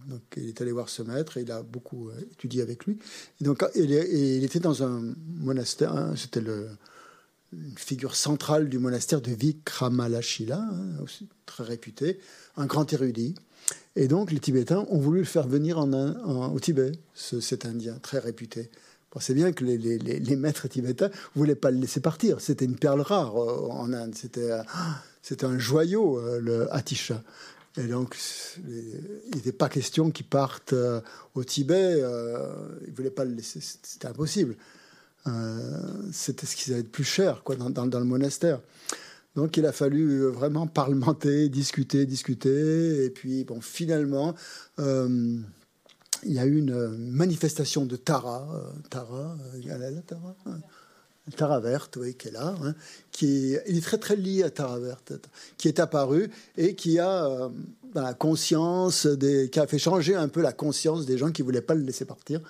donc, il est allé voir ce maître et il a beaucoup euh, étudié avec lui. Donc, il, était dans un monastère, hein, c'était une figure centrale du monastère de Vikramalashila, aussi très réputé, un grand érudit. Et donc les Tibétains ont voulu le faire venir au Tibet, ce- cet Indien très réputé. C'est bien que les, maîtres tibétains ne voulaient pas le laisser partir. C'était une perle rare euh, en Inde. C'était euh, c'était un joyau, euh, le Atisha. Et donc, il n'était pas question qu'il parte euh, au Tibet. Euh, il ne voulait pas le laisser, c'était impossible. C'était ce qui allait être plus cher quoi, dans, le monastère. Donc il a fallu vraiment parlementer, discuter, discuter. Et puis, bon, finalement, il y a eu une manifestation de Tara. Tara, elle est là, Tara Tara verte, oui, qui est là, hein, qui est, il est très très lié à Tara verte, qui est apparu et qui a euh, la conscience des, qui a fait changer un peu la conscience des gens qui voulaient pas le laisser partir.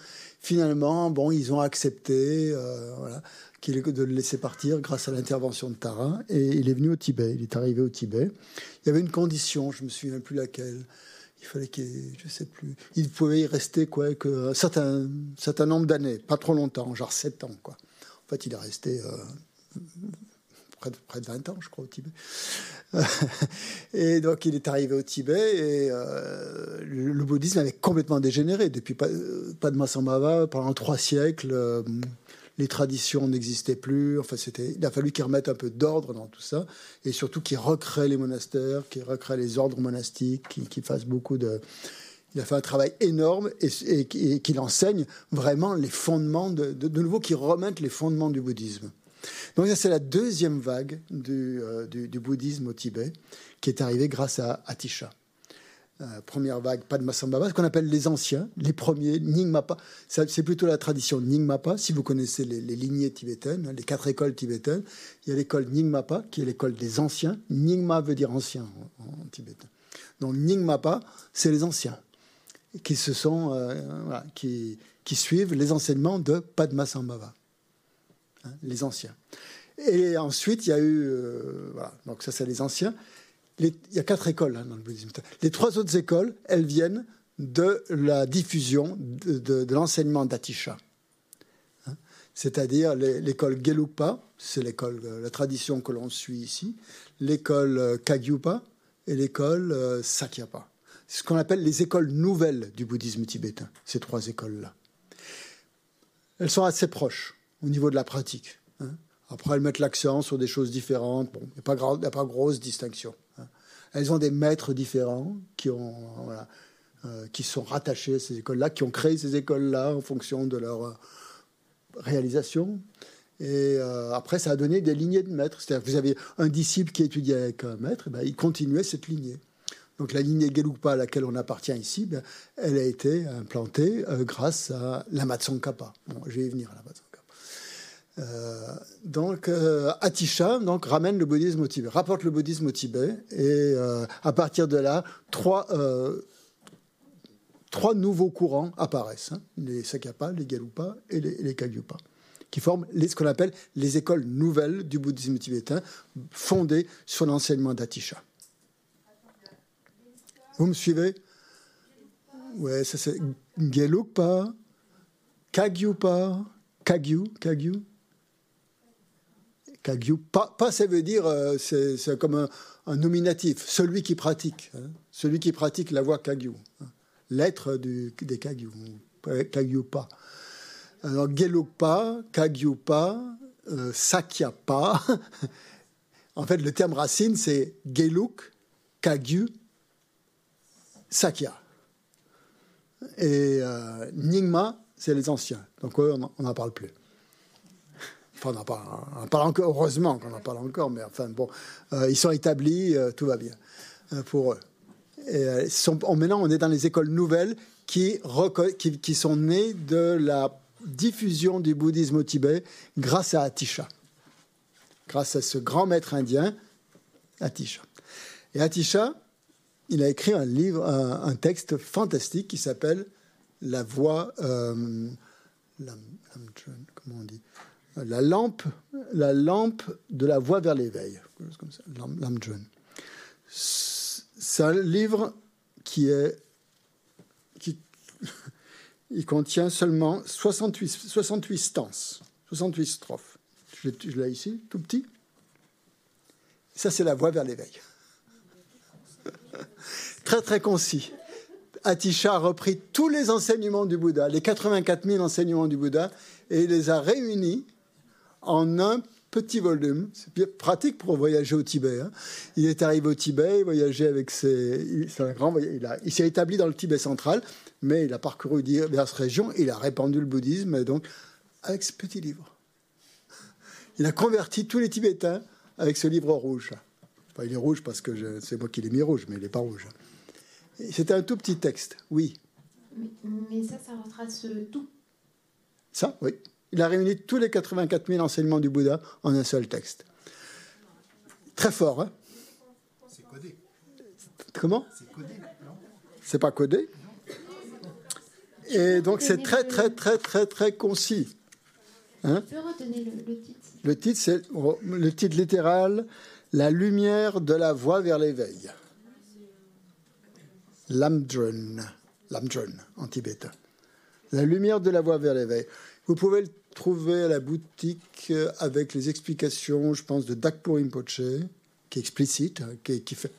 Finalement, bon, ils ont accepté, euh, voilà, de le laisser partir grâce à l'intervention de Tara et il est venu au Tibet. Il est arrivé au Tibet. Il y avait une condition, je me souviens plus laquelle. Il fallait qu'il, je sais plus, il pouvait y rester quoi que un certain, certain nombre d'années, pas trop longtemps, genre sept ans, quoi. En fait, il est resté euh, près, de, près, de, 20 ans, je crois, au Tibet. et donc, il est arrivé au Tibet et euh, le, bouddhisme avait complètement dégénéré. Depuis Padmasambhava, pendant trois siècles, euh, les traditions n'existaient plus. Enfin, c'était, il a fallu qu'il remette un peu d'ordre dans tout ça et surtout qu'il recrée les monastères, qu'il recrée les ordres monastiques, qu'il fasse beaucoup de il a fait un travail énorme et, qu'il enseigne vraiment les fondements, de, nouveau, qui remettent les fondements du bouddhisme. Donc ça, c'est la deuxième vague du, euh, du, bouddhisme au Tibet, qui est arrivée grâce à Atisha. Euh, première vague, Padmasambhava, ce qu'on appelle les anciens, les premiers, Nyingmapa. C'est plutôt la tradition Nyingmapa, si vous connaissez les, lignées tibétaines, les quatre écoles tibétaines. Il y a l'école Nyingmapa, qui est l'école des anciens. Nyingma veut dire ancien en, en tibétain. Donc Nyingmapa, c'est les anciens qui, se sont, euh, qui, qui, suivent les enseignements de Padmasambhava, hein, les anciens. Et ensuite, il y a eu, euh, voilà, donc ça c'est les anciens. Il y a quatre écoles hein, dans le bouddhisme. Les trois autres écoles, elles viennent de la diffusion de, l'enseignement d'Atisha. Hein. C'est-à-dire l'école Gelugpa, c'est l'école, euh, la tradition que l'on suit ici, l'école Kagyupa et l'école Sakyapa ce qu'on appelle les écoles nouvelles du bouddhisme tibétain, ces trois écoles-là. Elles sont assez proches au niveau de la pratique. Hein. Après, elles mettent l'accent sur des choses différentes. Bon, il n'y a, pas, pas grosse distinction. Hein. Elles ont des maîtres différents qui, ont, euh, qui sont rattachés à ces écoles-là, qui ont créé ces écoles-là en fonction de leur euh, réalisation. Et euh, après, ça a donné des lignées de maîtres. C'est-à-dire que vous avez un disciple qui étudiait avec un maître, et ben, il continuait cette lignée. Donc la lignée Gelugpa à laquelle on appartient ici, ben, elle a été implantée grâce à la. Bon, je vais y venir à la euh, donc euh, Atisha donc, ramène le bouddhisme au Tibet, rapporte le bouddhisme au Tibet, et à partir de là, trois, trois nouveaux courants apparaissent, hein. les Sakapa, les Gelugpa et les, les Kagyupa qui forment ce qu'on appelle les écoles nouvelles du bouddhisme tibétain, fondées sur l'enseignement d'Atisha. Vous me suivez? Ouais, ça c'est Gelugpa, Kagyupa, Kagyu, Kagyu. Kagyu, pas, ça veut dire, euh, c'est comme un, nominatif, celui qui pratique, hein. celui qui pratique la voie Kagyu, hein. l'être des Kagyu, Kagyupa. Alors Gelugpa, Kagyupa, euh, Sakyapa. en fait, le terme racine, c'est Geluk, Kagyu, Sakya. Et euh, Nyingma, c'est les anciens. Donc on n'en parle plus. Enfin, on en parle, on encore, heureusement qu'on en parle encore, mais enfin bon, euh, ils sont établis, euh, tout va bien euh, pour eux. Et, sont, maintenant, on est dans les écoles nouvelles qui, sont nées de la diffusion du bouddhisme au Tibet grâce à Atisha, grâce à ce grand maître indien, Atisha. Et Atisha, il a écrit un livre, un, texte fantastique qui s'appelle La voix, la, comment on dit, la lampe, la lampe de la voie vers l'éveil, comme ça, C'est un livre qui est, qui, il contient seulement 68, 68 stances, 68 strophes. Je, je l'ai ici, tout petit. Ça, c'est la voie vers l'éveil très très concis. Atisha a repris tous les enseignements du Bouddha, les 84 000 enseignements du Bouddha, et il les a réunis en un petit volume. C'est pratique pour voyager au Tibet. hein. Il est arrivé au Tibet, il voyageait avec ses. C'est un grand voyage. Il, s'est établi dans le Tibet central, mais il a parcouru diverses régions. Il a répandu le bouddhisme, et donc avec ce petit livre. Il a converti tous les Tibétains avec ce livre rouge. Enfin, il est rouge parce que je- c'est moi qui l'ai mis rouge, mais il n'est pas rouge. C'était un tout petit texte, oui. Mais, mais ça, ça retrace tout. Ça, oui. Il a réuni tous les 84 000 enseignements du Bouddha en un seul texte. Très fort, hein C'est codé. Comment? C'est codé, non? C'est pas codé. Et donc c'est très, très, très, très, très concis. Hein Tu peux redonner le, le titre le titre, c'est le titre littéral La lumière de la voie vers l'éveil. Lamdrun. Lamdrun en tibétain. La lumière de la voie vers l'éveil. Vous pouvez le trouver à la boutique euh, avec les explications, je pense, de Dakpo Rinpoche, qui est explicite, hein, qui, qui fait.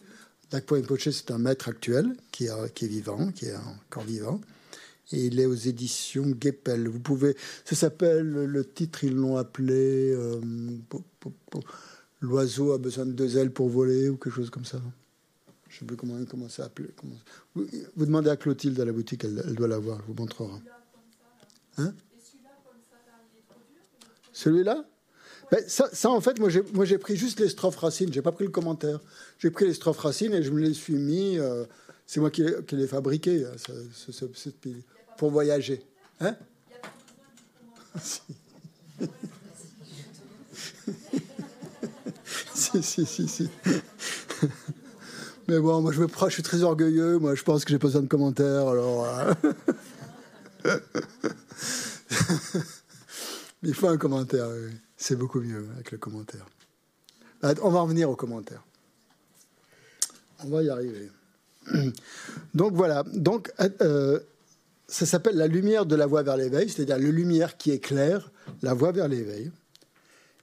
Dakpo Rinpoche, c'est un maître actuel qui, est- qui est vivant, qui est encore vivant. Et il est aux éditions Guépel. Vous pouvez. Ça s'appelle. Le titre, ils l'ont appelé. euh, L'oiseau a besoin de deux ailes pour voler ou quelque chose comme ça. Je ne sais plus comment, comment ça s'appelle. Comment... Vous, vous demandez à Clotilde à la boutique, elle, doit l'avoir, elle vous montrera. Hein? Celui-là ben, ça, en fait, moi j'ai, pris juste les strophes racines, j'ai pas pris le commentaire. J'ai pris les strophes racines et je me les suis mis. euh, c'est moi qui, les- fabriqués, hein, ce- ce- ce- pour voyager. Hein si, si, si, si. Mais bon, moi je me prends, je suis très orgueilleux. Moi, je pense que j'ai pas besoin de commentaires. Alors, euh. il faut un commentaire. C'est beaucoup mieux avec le commentaire. Ah, On va revenir aux commentaires. On va y arriver. Donc voilà. Donc euh, ça s'appelle la lumière de la voie vers l'éveil, c'est-à-dire la lumière qui éclaire la voie vers l'éveil.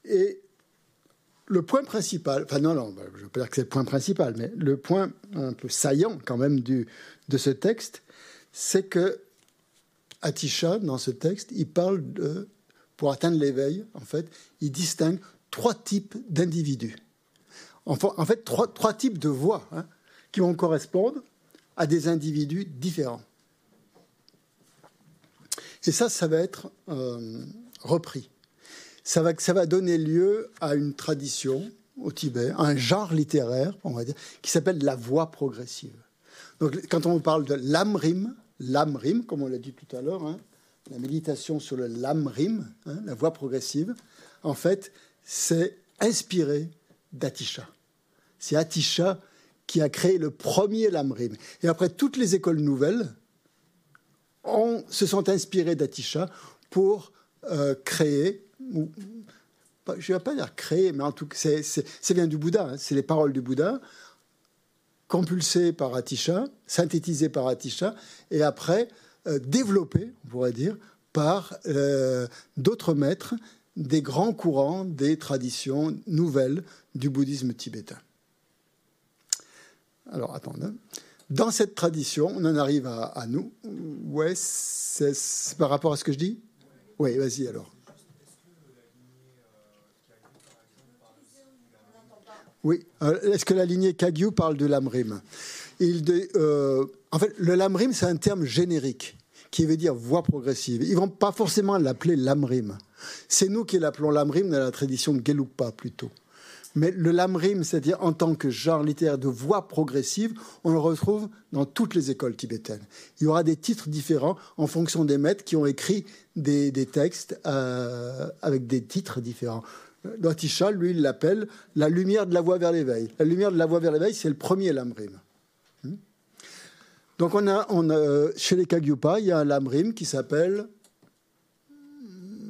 Et le point principal, enfin non, non, je ne veux pas dire que c'est le point principal, mais le point un peu saillant quand même de ce texte, c'est que Atisha, dans ce texte, il parle de, pour atteindre l'éveil, en fait, il distingue trois types d'individus. En fait, trois, types de voix hein, qui vont correspondre à des individus différents. Et ça, ça va être euh, repris ça va, donner lieu à une tradition au Tibet, un genre littéraire, on va dire, qui s'appelle la voie progressive. Donc, quand on parle de l'amrim, l'amrim, comme on l'a dit tout à l'heure, hein, la méditation sur le lamrim, hein, la voie progressive, en fait, c'est inspiré d'Atisha. C'est Atisha qui a créé le premier lamrim. Et après, toutes les écoles nouvelles ont, se sont inspirées d'Atisha pour euh, créer je ne vais pas dire créer, mais en tout cas, c'est, vient du Bouddha, hein, c'est les paroles du Bouddha, compulsées par Atisha, synthétisées par Atisha, et après euh, développées, on pourrait dire, par euh, d'autres maîtres des grands courants des traditions nouvelles du bouddhisme tibétain. Alors, attendez. Dans cette tradition, on en arrive à, nous. Ouais, c'est, par rapport à ce que je dis? Oui, vas-y alors. Oui. Euh, Est-ce que la lignée Kagyu parle de l'amrim? En fait, le lamrim, c'est un terme générique qui veut dire voie progressive. Ils vont pas forcément l'appeler lamrim. C'est nous qui l'appelons lamrim dans la tradition Gelugpa plutôt. Mais le lamrim, c'est-à-dire en tant que genre littéraire de voie progressive, on le retrouve dans toutes les écoles tibétaines. Il y aura des titres différents en fonction des maîtres qui ont écrit des, textes euh, avec des titres différents. Atisha, lui, il l'appelle la lumière de la voie vers l'éveil. La lumière de la voie vers l'éveil, c'est le premier lamrim. Donc, on a, chez les Kagyupa, il y a un lamrim qui s'appelle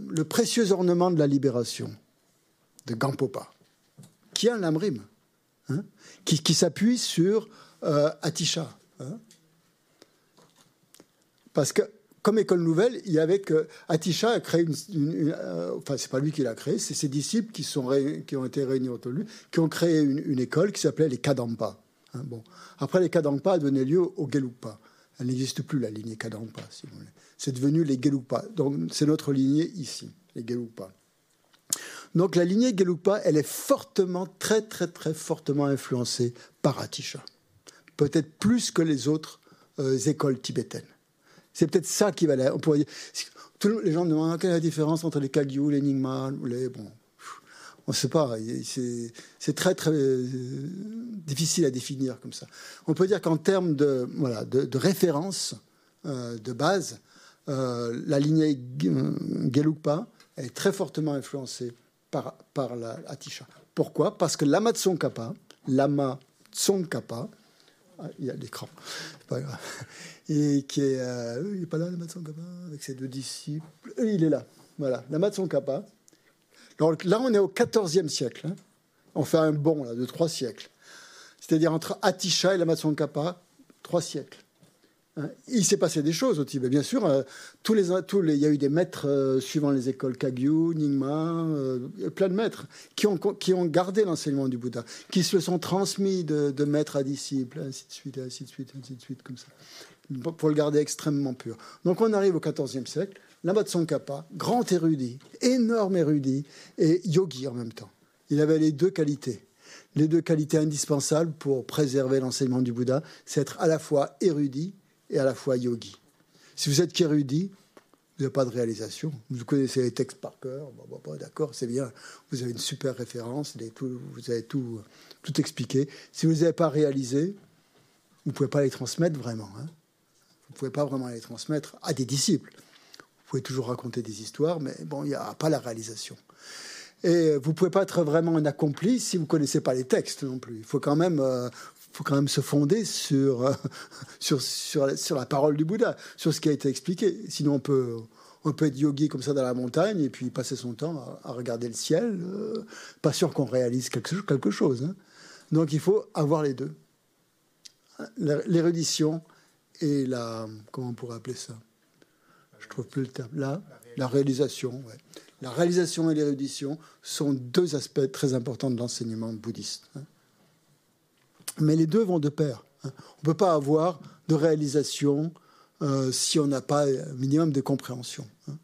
le précieux ornement de la libération de Gampopa, qui est un lamrim, hein, qui, s'appuie sur euh, Atisha. Hein. Parce que comme école nouvelle, il y avait que Atisha a créé une, une, une euh, enfin c'est pas lui qui l'a créé, c'est ses disciples qui ont été réunis autour de lui, qui ont créé une, une école qui s'appelait les Kadampa. Hein, bon, après les Kadampa a donné lieu au Gelugpa. Elle n'existe plus la lignée Kadampa, si vous voulez. C'est devenu les Gelugpa. Donc c'est notre lignée ici, les Gelugpa. Donc la lignée Gelugpa, elle est fortement, très très très fortement influencée par Atisha. Peut-être plus que les autres euh, écoles tibétaines. C'est peut-être ça qui va... On pourrait dire, tous les gens demandent quelle est la différence entre les Kagyu, les Nyingma, les... Bon, on ne sait pas. C'est très très euh, difficile à définir comme ça. On peut dire qu'en termes de, référence euh, de base, euh, la lignée Gelugpa est très fortement influencée par, par la Atisha. Pourquoi? Parce que Lama Tsongkhapa, Lama Tsongkhapa, ah, il y a l'écran, pas grave, est, il n'est pas là, Lama Tsongkhapa, avec ses deux disciples, il est là, voilà, Lama Tsongkhapa, là, on est au XIVe siècle. Hein. On fait un bond de trois siècles. C'est-à-dire entre Atisha et la Kappa, trois siècles. Hein. Il s'est passé des choses au Tibet, bien sûr. Euh, il y a eu des maîtres euh, suivant les écoles Kagyu, Nyingma, euh, plein de maîtres qui ont, qui ont gardé l'enseignement du Bouddha, qui se sont transmis de, de maître à disciple, ainsi de suite, ainsi de suite, ainsi de suite, comme ça, pour le garder extrêmement pur. Donc on arrive au XIVe siècle. Lama Tsongkhapa, grand érudit, énorme érudit et yogi en même temps. Il avait les deux qualités. Les deux qualités indispensables pour préserver l'enseignement du Bouddha, c'est être à la fois érudit et à la fois yogi. Si vous êtes qu'érudit, vous n'avez pas de réalisation. Vous connaissez les textes par cœur, d'accord, c'est bien. Vous avez une super référence, vous avez tout, tout expliqué. Si vous n'avez pas réalisé, vous ne pouvez pas les transmettre vraiment. Hein. Vous ne pouvez pas vraiment les transmettre à des disciples. Vous pouvez toujours raconter des histoires, mais bon, il n'y a pas la réalisation. Et vous ne pouvez pas être vraiment un accompli si vous ne connaissez pas les textes non plus. Il faut quand même, euh, faut quand même se fonder sur, euh, sur, sur, la parole du Bouddha, sur ce qui a été expliqué. Sinon, on peut, on peut être yogi comme ça dans la montagne et puis passer son temps à, regarder le ciel. Euh, pas sûr qu'on réalise quelque, quelque chose. Hein. Donc il faut avoir les deux. L'érudition et la... Comment on pourrait appeler ça? Je trouve plus le terme. Là, la réalisation. La réalisation et l'érudition sont deux aspects très importants de l'enseignement bouddhiste. Hein. Mais les deux vont de pair. Hein. On ne peut pas avoir de réalisation euh, si on n'a pas un minimum de compréhension. Hein.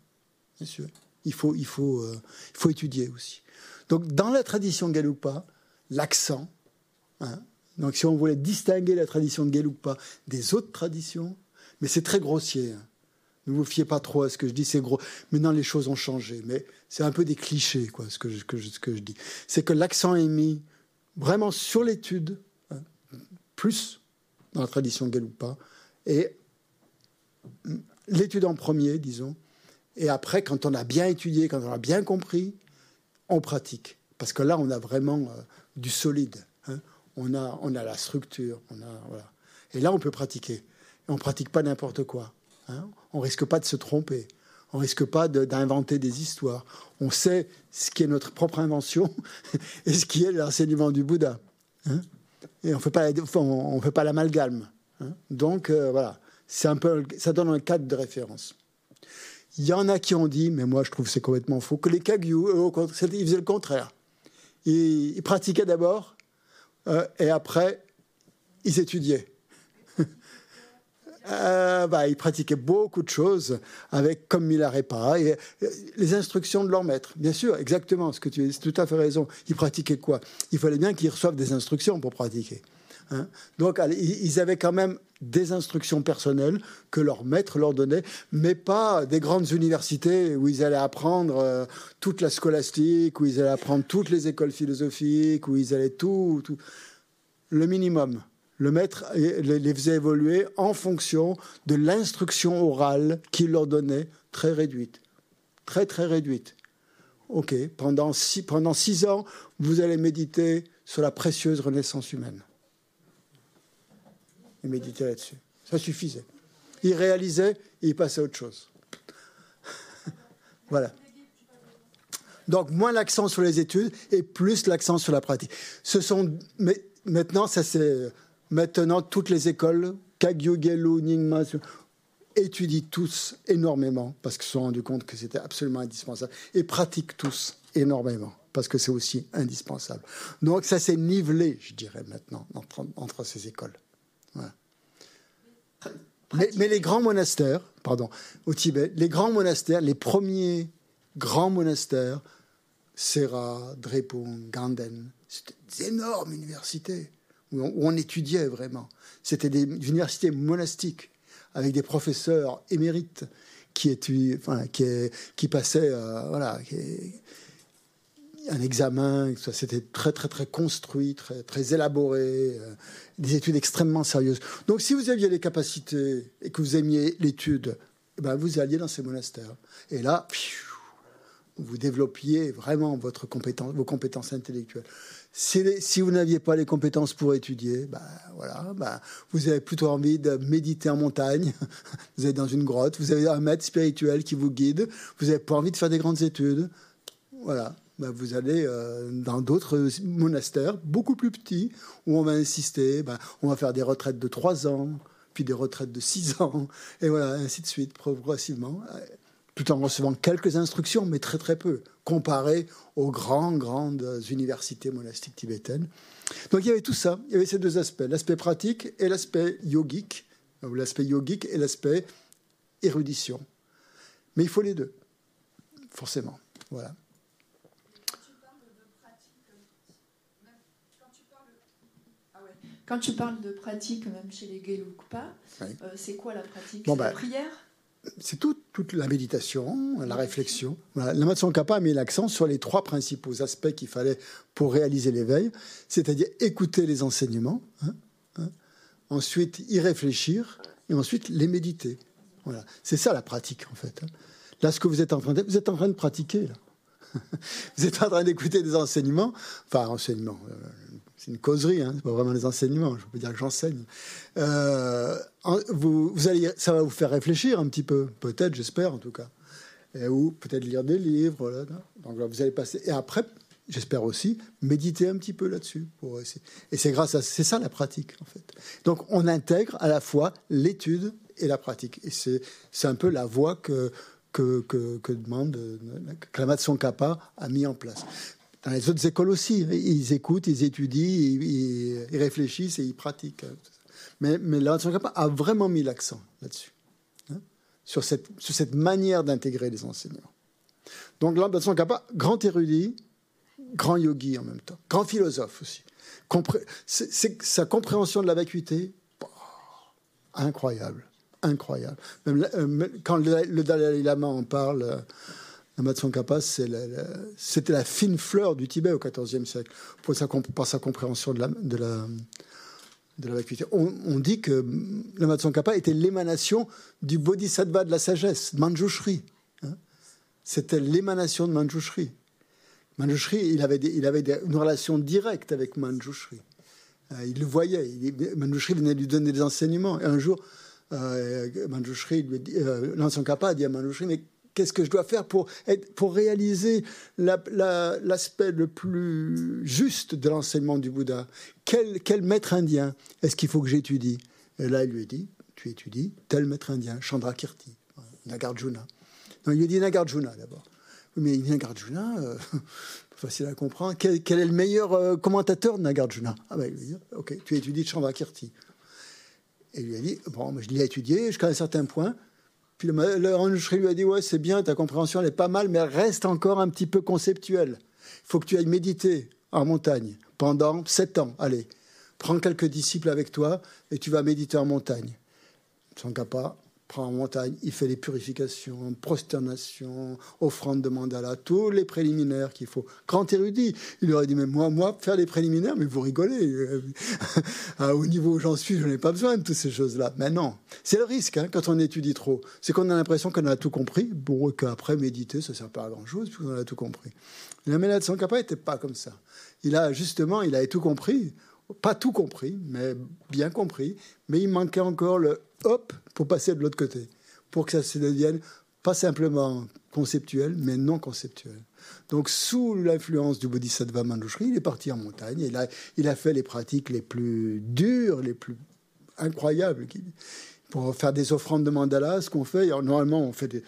Bien sûr. Il faut, il, faut, euh, il faut étudier aussi. Donc, dans la tradition Gelugpa, l'accent, donc si on voulait distinguer la tradition de des autres traditions, mais c'est très grossier. Ne vous fiez pas trop à ce que je dis, c'est gros. Maintenant, les choses ont changé, mais c'est un peu des clichés, quoi, ce que je, ce que je dis. C'est que l'accent est mis vraiment sur l'étude, hein, plus dans la tradition Galoupa, et l'étude en premier, disons, et après, quand on a bien étudié, quand on a bien compris, on pratique. Parce que là, on a vraiment euh, du solide. Hein. On, a, on a la structure. On a, voilà. Et là, on peut pratiquer. Et on pratique pas n'importe quoi. Hein. on risque pas de se tromper. On risque pas d'inventer des histoires. On sait ce qui est notre propre invention et ce qui est l'enseignement du Bouddha. Hein. et on fait pas, on, fait pas l'amalgame. Hein. Donc euh, voilà, un peu, ça donne un cadre de référence. Il y en a qui ont dit, mais moi je trouve c'est complètement faux, que les Kagyu, ils faisaient le contraire. Ils, pratiquaient d'abord euh, et après ils étudiaient euh, bah, ils pratiquaient beaucoup de choses avec comme Milarepa et euh, les instructions de leur maître. Bien sûr, exactement ce que tu as tout à fait raison. Ils pratiquaient quoi? Il fallait bien qu'ils reçoivent des instructions pour pratiquer. Hein. Donc, ils avaient quand même des instructions personnelles que leur maître leur donnait, mais pas des grandes universités où ils allaient apprendre euh, toute la scolastique, où ils allaient apprendre toutes les écoles philosophiques, où ils allaient tout. le minimum le maître les faisait évoluer en fonction de l'instruction orale qu'il leur donnait, très réduite. Très, très réduite. OK, pendant six, ans, vous allez méditer sur la précieuse renaissance humaine. Et méditer là-dessus. Ça suffisait. Il réalisait, et il passait à autre chose. voilà. Donc, moins l'accent sur les études et plus l'accent sur la pratique. Ce sont, maintenant, ça c'est Maintenant, toutes les écoles, Kagyu, Gelu, Nyingma, étudient tous énormément parce qu'ils se sont rendus compte que c'était absolument indispensable et pratiquent tous énormément parce que c'est aussi indispensable. Donc ça s'est nivelé, je dirais maintenant, entre, ces écoles. Mais, mais, les grands monastères, pardon, au Tibet, les grands monastères, les premiers grands monastères Sera, Drepung, Ganden. C'était des énormes universités où on, étudiait vraiment. C'était des universités monastiques avec des professeurs émérites qui, enfin, qui, passaient euh, un examen. C'était très, très, très construit, très, très élaboré, euh, des études extrêmement sérieuses. Donc, si vous aviez les capacités et que vous aimiez l'étude, eh ben, vous alliez dans ces monastères. Et là, vous développiez vraiment votre compétence, vos compétences intellectuelles. Si, vous n'aviez pas les compétences pour étudier, bah, voilà, bah, vous avez plutôt envie de méditer en montagne, vous êtes dans une grotte, vous avez un maître spirituel qui vous guide, vous n'avez pas envie de faire des grandes études, voilà, bah, vous allez euh, dans d'autres monastères beaucoup plus petits où on va insister, on va faire des retraites de 3 ans, puis des retraites de 6 ans, et voilà, ainsi de suite, progressivement, tout en recevant quelques instructions, mais très très peu, comparé aux grandes, grandes universités monastiques tibétaines. Donc il y avait tout ça, il y avait ces deux aspects, l'aspect pratique et l'aspect yogique, ou l'aspect yogique et l'aspect érudition. Mais il faut les deux, forcément. Voilà. Quand tu parles de pratique, même chez les Gelugpa, Oui. euh, c'est quoi la pratique? Bon, la bah, prière? C'est tout- toute la méditation, la réflexion. Voilà. La Tsongkhapa a mis l'accent sur les trois principaux aspects qu'il fallait pour réaliser l'éveil, c'est-à-dire écouter les enseignements, hein, hein, ensuite y réfléchir et ensuite les méditer. Voilà. C'est ça la pratique en fait. hein. Là, ce que vous êtes en train de, vous êtes en train de pratiquer. Là. vous êtes en train d'écouter des enseignements, enfin enseignements. Euh, c'est une causerie, hein, pas vraiment des enseignements. Je peux dire que j'enseigne. Euh, vous, allez, ça va vous faire réfléchir un petit peu, peut-être, j'espère en tout cas, Et ou peut-être lire des livres. Donc là, vous allez passer. Et après, j'espère aussi méditer un petit peu là-dessus. Et c'est grâce à c'est ça la pratique en fait. Donc on intègre à la fois l'étude et la pratique. Et c'est un peu la voie que que, que, demande euh, que la Tsongkhapa a mis en place. Dans les autres écoles aussi, ils écoutent, ils étudient, ils, réfléchissent et ils pratiquent. Mais, mais Tsongkhapa a vraiment mis l'accent là-dessus, hein, sur, cette, manière d'intégrer les enseignements. Donc là, Tsongkhapa, grand érudit, grand yogi en même temps, grand philosophe aussi. Sa compréhension de la vacuité, bah, incroyable, incroyable. Euh, même quand le, le Dalai Lama en parle, euh, Lama Tsongkhapa, c'était la fine fleur du Tibet au XIVe siècle, pour sa, par sa compréhension de la, de la, vacuité. On, dit que Lama Tsongkhapa était l'émanation du bodhisattva de la sagesse, Manjushri. hein. C'était l'émanation de Manjushri. Manjushri, il avait, il avait une relation directe avec Manjushri. Euh, il le voyait. Manjushri venait lui donner des enseignements. Et un jour, euh, Manjushri euh, a dit à Manjushri, mais qu'est-ce que je dois faire pour, pour réaliser la- la- l'aspect le plus juste de l'enseignement du Bouddha? Quel, quel maître indien est-ce qu'il faut que j'étudie? Et là, il lui dit, tu étudies tel maître indien, Chandrakirti, Nagarjuna. Il lui dit Nagarjuna d'abord. Mais Nagarjuna, euh, facile à comprendre. Quel, est le meilleur euh, commentateur de Nagarjuna? Ah ben, il lui dit, ok, tu étudies Chandrakirti. Et il lui a dit, bon, je l'ai étudié jusqu'à un certain point. Le, le lui a dit, ouais, c'est bien, ta compréhension, elle est pas mal, mais elle reste encore un petit peu conceptuelle. Il faut que tu ailles méditer en montagne pendant sept ans. Allez, prends quelques disciples avec toi et tu vas méditer en montagne. Tsongkhapa en montagne, il fait les purifications, prosternation, offrande de mandala, tous les préliminaires qu'il faut. Grand érudit, il aurait dit, mais moi, moi, faire les préliminaires, mais vous rigolez. Ah, Au niveau où j'en suis, je n'ai pas besoin de toutes ces choses-là. Mais non, c'est le risque hein, quand on étudie trop. C'est qu'on a l'impression qu'on a tout compris, bon, et qu'après méditer, ça ne sert pas à grand-chose, puisqu'on a tout compris. La méthode de Tsongkhapa n'était pas comme ça. Il a justement, il avait tout compris, pas tout compris, mais bien compris, mais il manquait encore le hop pour passer de l'autre côté, pour que ça se devienne pas simplement conceptuel, mais non conceptuel. Donc, sous l'influence du Bodhisattva Manjushri, il est parti en montagne et il a, il a fait les pratiques les plus dures, les plus incroyables. Pour faire des offrandes de mandala, ce qu'on fait, normalement, on fait des.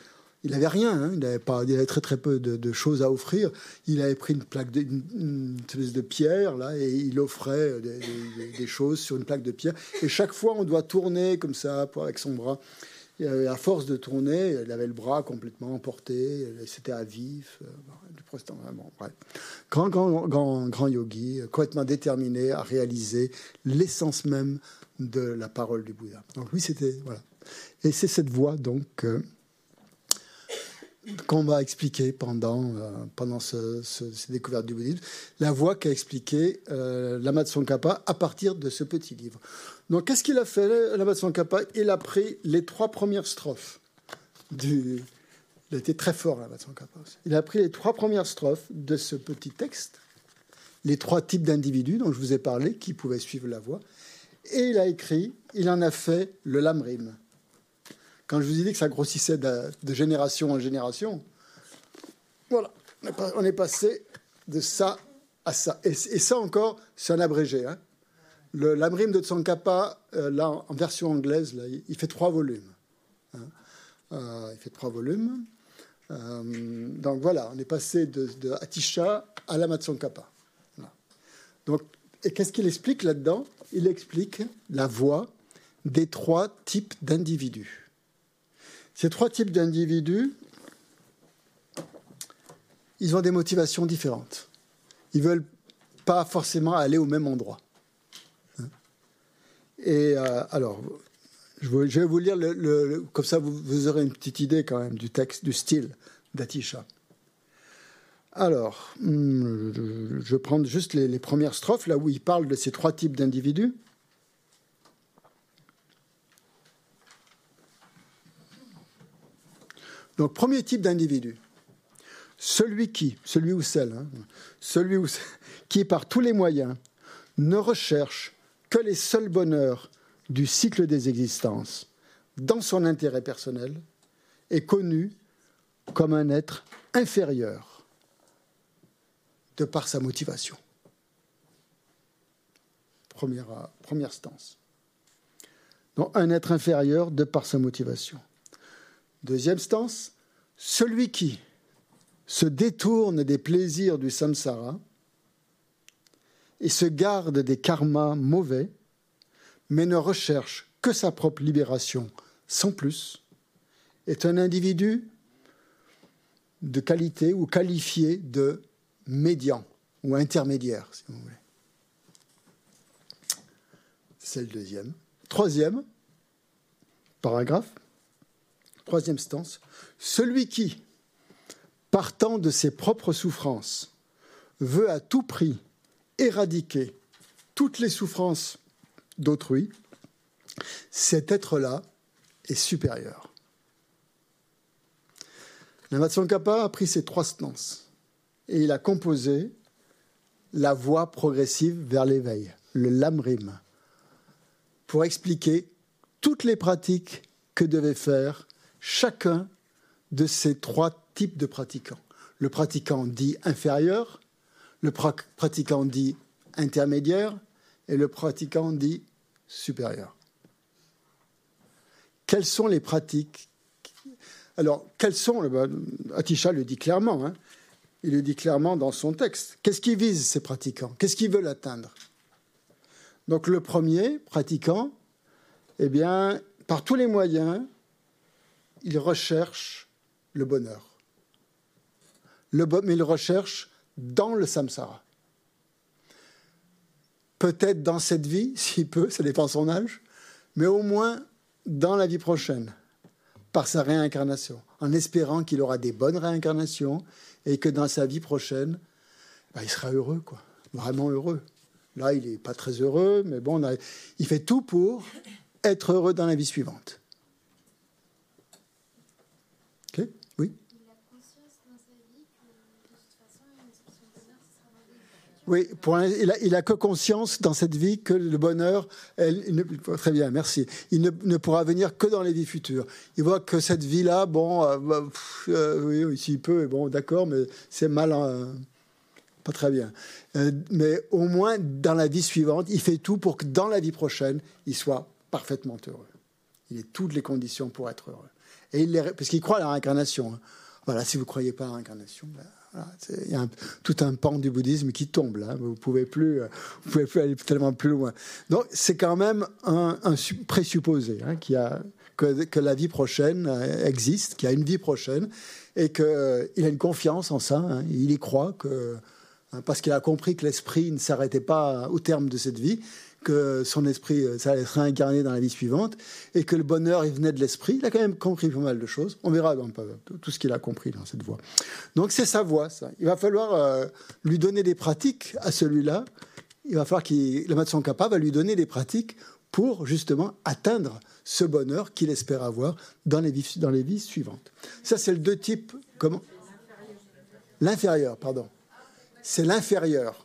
Il n'avait rien, hein, il, avait pas, il avait très très peu de, choses à offrir. Il avait pris une plaque, de, de pierre là, et il offrait des, choses sur une plaque de pierre. Et chaque fois, on doit tourner comme ça avec son bras. Et, euh, à force de tourner, il avait le bras complètement emporté, c'était à vif, euh, du. Grand, grand, grand, grand yogi, complètement déterminé à réaliser l'essence même de la parole du Bouddha. Donc lui, c'était voilà. Et c'est cette voie donc euh, qu'on va expliquer pendant euh, pendant ce, ce- ces découvertes du bouddhisme, la voie qu'a expliqué euh, Lama à partir de ce petit livre. Donc qu'est-ce qu'il a fait Lama Il a pris les trois premières strophes du il a été très fort, Lama aussi. Il a pris les trois premières strophes de ce petit texte, les trois types d'individus dont je vous ai parlé, qui pouvaient suivre la voie, et il a écrit, il en a fait le lamrim. Quand je vous ai dit que ça grossissait de, génération en génération, voilà, on est, passé de ça à ça. Et, ça encore, c'est un abrégé. hein. Lamrim de Tsongkhapa, euh, là, en version anglaise, là, il, fait trois volumes. hein. Euh, il fait trois volumes. Euh, donc voilà, on est passé de, Atisha à Lama Tsongkhapa. Voilà. Donc, et qu'est-ce qu'il explique là-dedans? Il explique la voie des trois types d'individus. Ces trois types d'individus, ils ont des motivations différentes. Ils veulent pas forcément aller au même endroit. Et euh, alors, je vais vous lire le, comme ça, vous, aurez une petite idée quand même du texte, du style d'Atisha. Alors, hum, je vais prendre juste les premières strophes, là où il parle de ces trois types d'individus. Donc, premier type d'individu, celui qui, celui ou celle, hein, celui ou celle- qui, par tous les moyens, ne recherche que les seuls bonheurs du cycle des existences dans son intérêt personnel, est connu comme un être inférieur de par sa motivation. Première, euh, première stance. Donc, un être inférieur de par sa motivation. Deuxième stance, celui qui se détourne des plaisirs du samsara et se garde des karmas mauvais, mais ne recherche que sa propre libération sans plus, est un individu de qualité ou qualifié de médian ou intermédiaire, si vous voulez. C'est le deuxième. Troisième paragraphe, troisième stance, celui qui, partant de ses propres souffrances, veut à tout prix éradiquer toutes les souffrances d'autrui, cet être-là est supérieur. Tsongkhapa a pris ces trois stances et il a composé la voie progressive vers l'éveil, le lamrim, pour expliquer toutes les pratiques que devait faire chacun de ces trois types de pratiquants. Le pratiquant dit inférieur, le pra- pratiquant dit intermédiaire et le pratiquant dit supérieur. Quelles sont les pratiques Alors, quelles sont ben, Atisha le dit clairement. hein. il le dit clairement dans son texte. Qu'est-ce qui vise ces pratiquants? Qu'est-ce qu'ils veulent atteindre? Donc, le premier pratiquant, eh bien, par tous les moyens, il recherche le bonheur. Mais il recherche dans le samsara. Peut-être dans cette vie, s'il peut, ça dépend de son âge, mais au moins dans la vie prochaine, par sa réincarnation, en espérant qu'il aura des bonnes réincarnations et que dans sa vie prochaine, bah, il sera heureux, quoi, vraiment heureux. Là, il n'est pas très heureux, mais bon, il fait tout pour être heureux dans la vie suivante. Ok Oui Oui, il, a, que conscience dans cette vie que le bonheur, très bien, merci. Il ne, pourra venir que dans les vies futures. Il voit que cette vie-là, bon, euh, bah, euh, oui, s'il peut, bon, d'accord, mais c'est mal, euh, pas très bien. Euh, mais au moins dans la vie suivante, il fait tout pour que dans la vie prochaine, il soit parfaitement heureux. Il a toutes les conditions pour être heureux. Et il parce qu'il croit à la réincarnation. hein. Voilà, si vous ne croyez pas à la réincarnation, ben, il y a tout un pan du bouddhisme qui tombe là. Vous pouvez, plus, euh, vous pouvez plus aller tellement plus loin. Donc c'est quand même un, un su- présupposé hein, a que, que la vie prochaine euh, existe, qu'il y a une vie prochaine, et qu'il euh, a une confiance en ça. hein. il y croit que, hein, parce qu'il a compris que l'esprit ne s'arrêtait pas au terme de cette vie, que son esprit, euh, ça allait se réincarner dans la vie suivante, et que le bonheur, il venait de l'esprit. Il a quand même compris pas mal de choses. On verra dans tout ce qu'il a compris dans cette voie. Donc c'est sa voie, ça. Il va falloir euh, lui donner des pratiques à celui-là. Il va falloir qu'il, le maître Kappa va lui donner des pratiques pour justement atteindre ce bonheur qu'il espère avoir dans les vies, dans les vies suivantes. Ça, c'est le deux types. Comment? L'inférieur, pardon. C'est l'inférieur.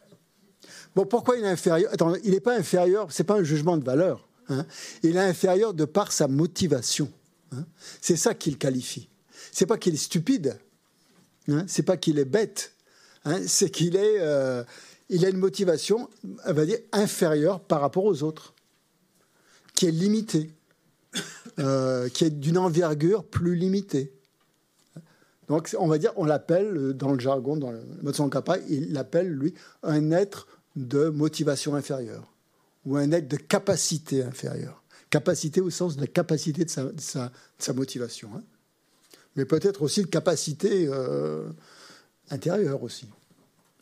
Bon, pourquoi il est inférieur? Attends, il n'est pas inférieur, c'est pas un jugement de valeur. hein. Il est inférieur de par sa motivation. hein. C'est ça qu'il qualifie. C'est pas qu'il est stupide. Hein, c'est pas qu'il est bête. hein, c'est qu'il est, euh, il a une motivation, on va dire, inférieure par rapport aux autres, qui est limitée, euh, qui est d'une envergure plus limitée. Donc, on va dire, on l'appelle, dans le jargon, dans le mode il l'appelle, lui, un être de motivation inférieure, ou un être de capacité inférieure. Capacité au sens de la capacité de sa, motivation. hein. Mais peut-être aussi de capacité euh, intérieure aussi.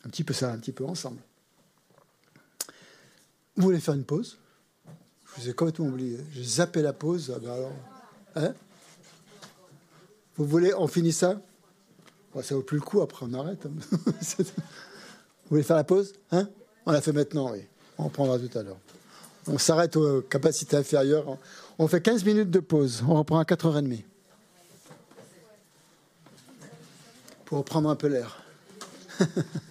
Un petit peu ça, un petit peu ensemble. Vous voulez faire une pause? Je vous ai complètement oublié. J'ai zappé la pause. ah ben hein? Vous voulez, on finit ça? Bon, Ça vaut plus le coup, après on arrête. hein. vous voulez faire la pause hein? On la fait maintenant, oui. On reprendra tout à l'heure. On s'arrête aux capacités inférieures. On fait 15 minutes de pause. On reprend à 4h30. Pour reprendre un peu l'air.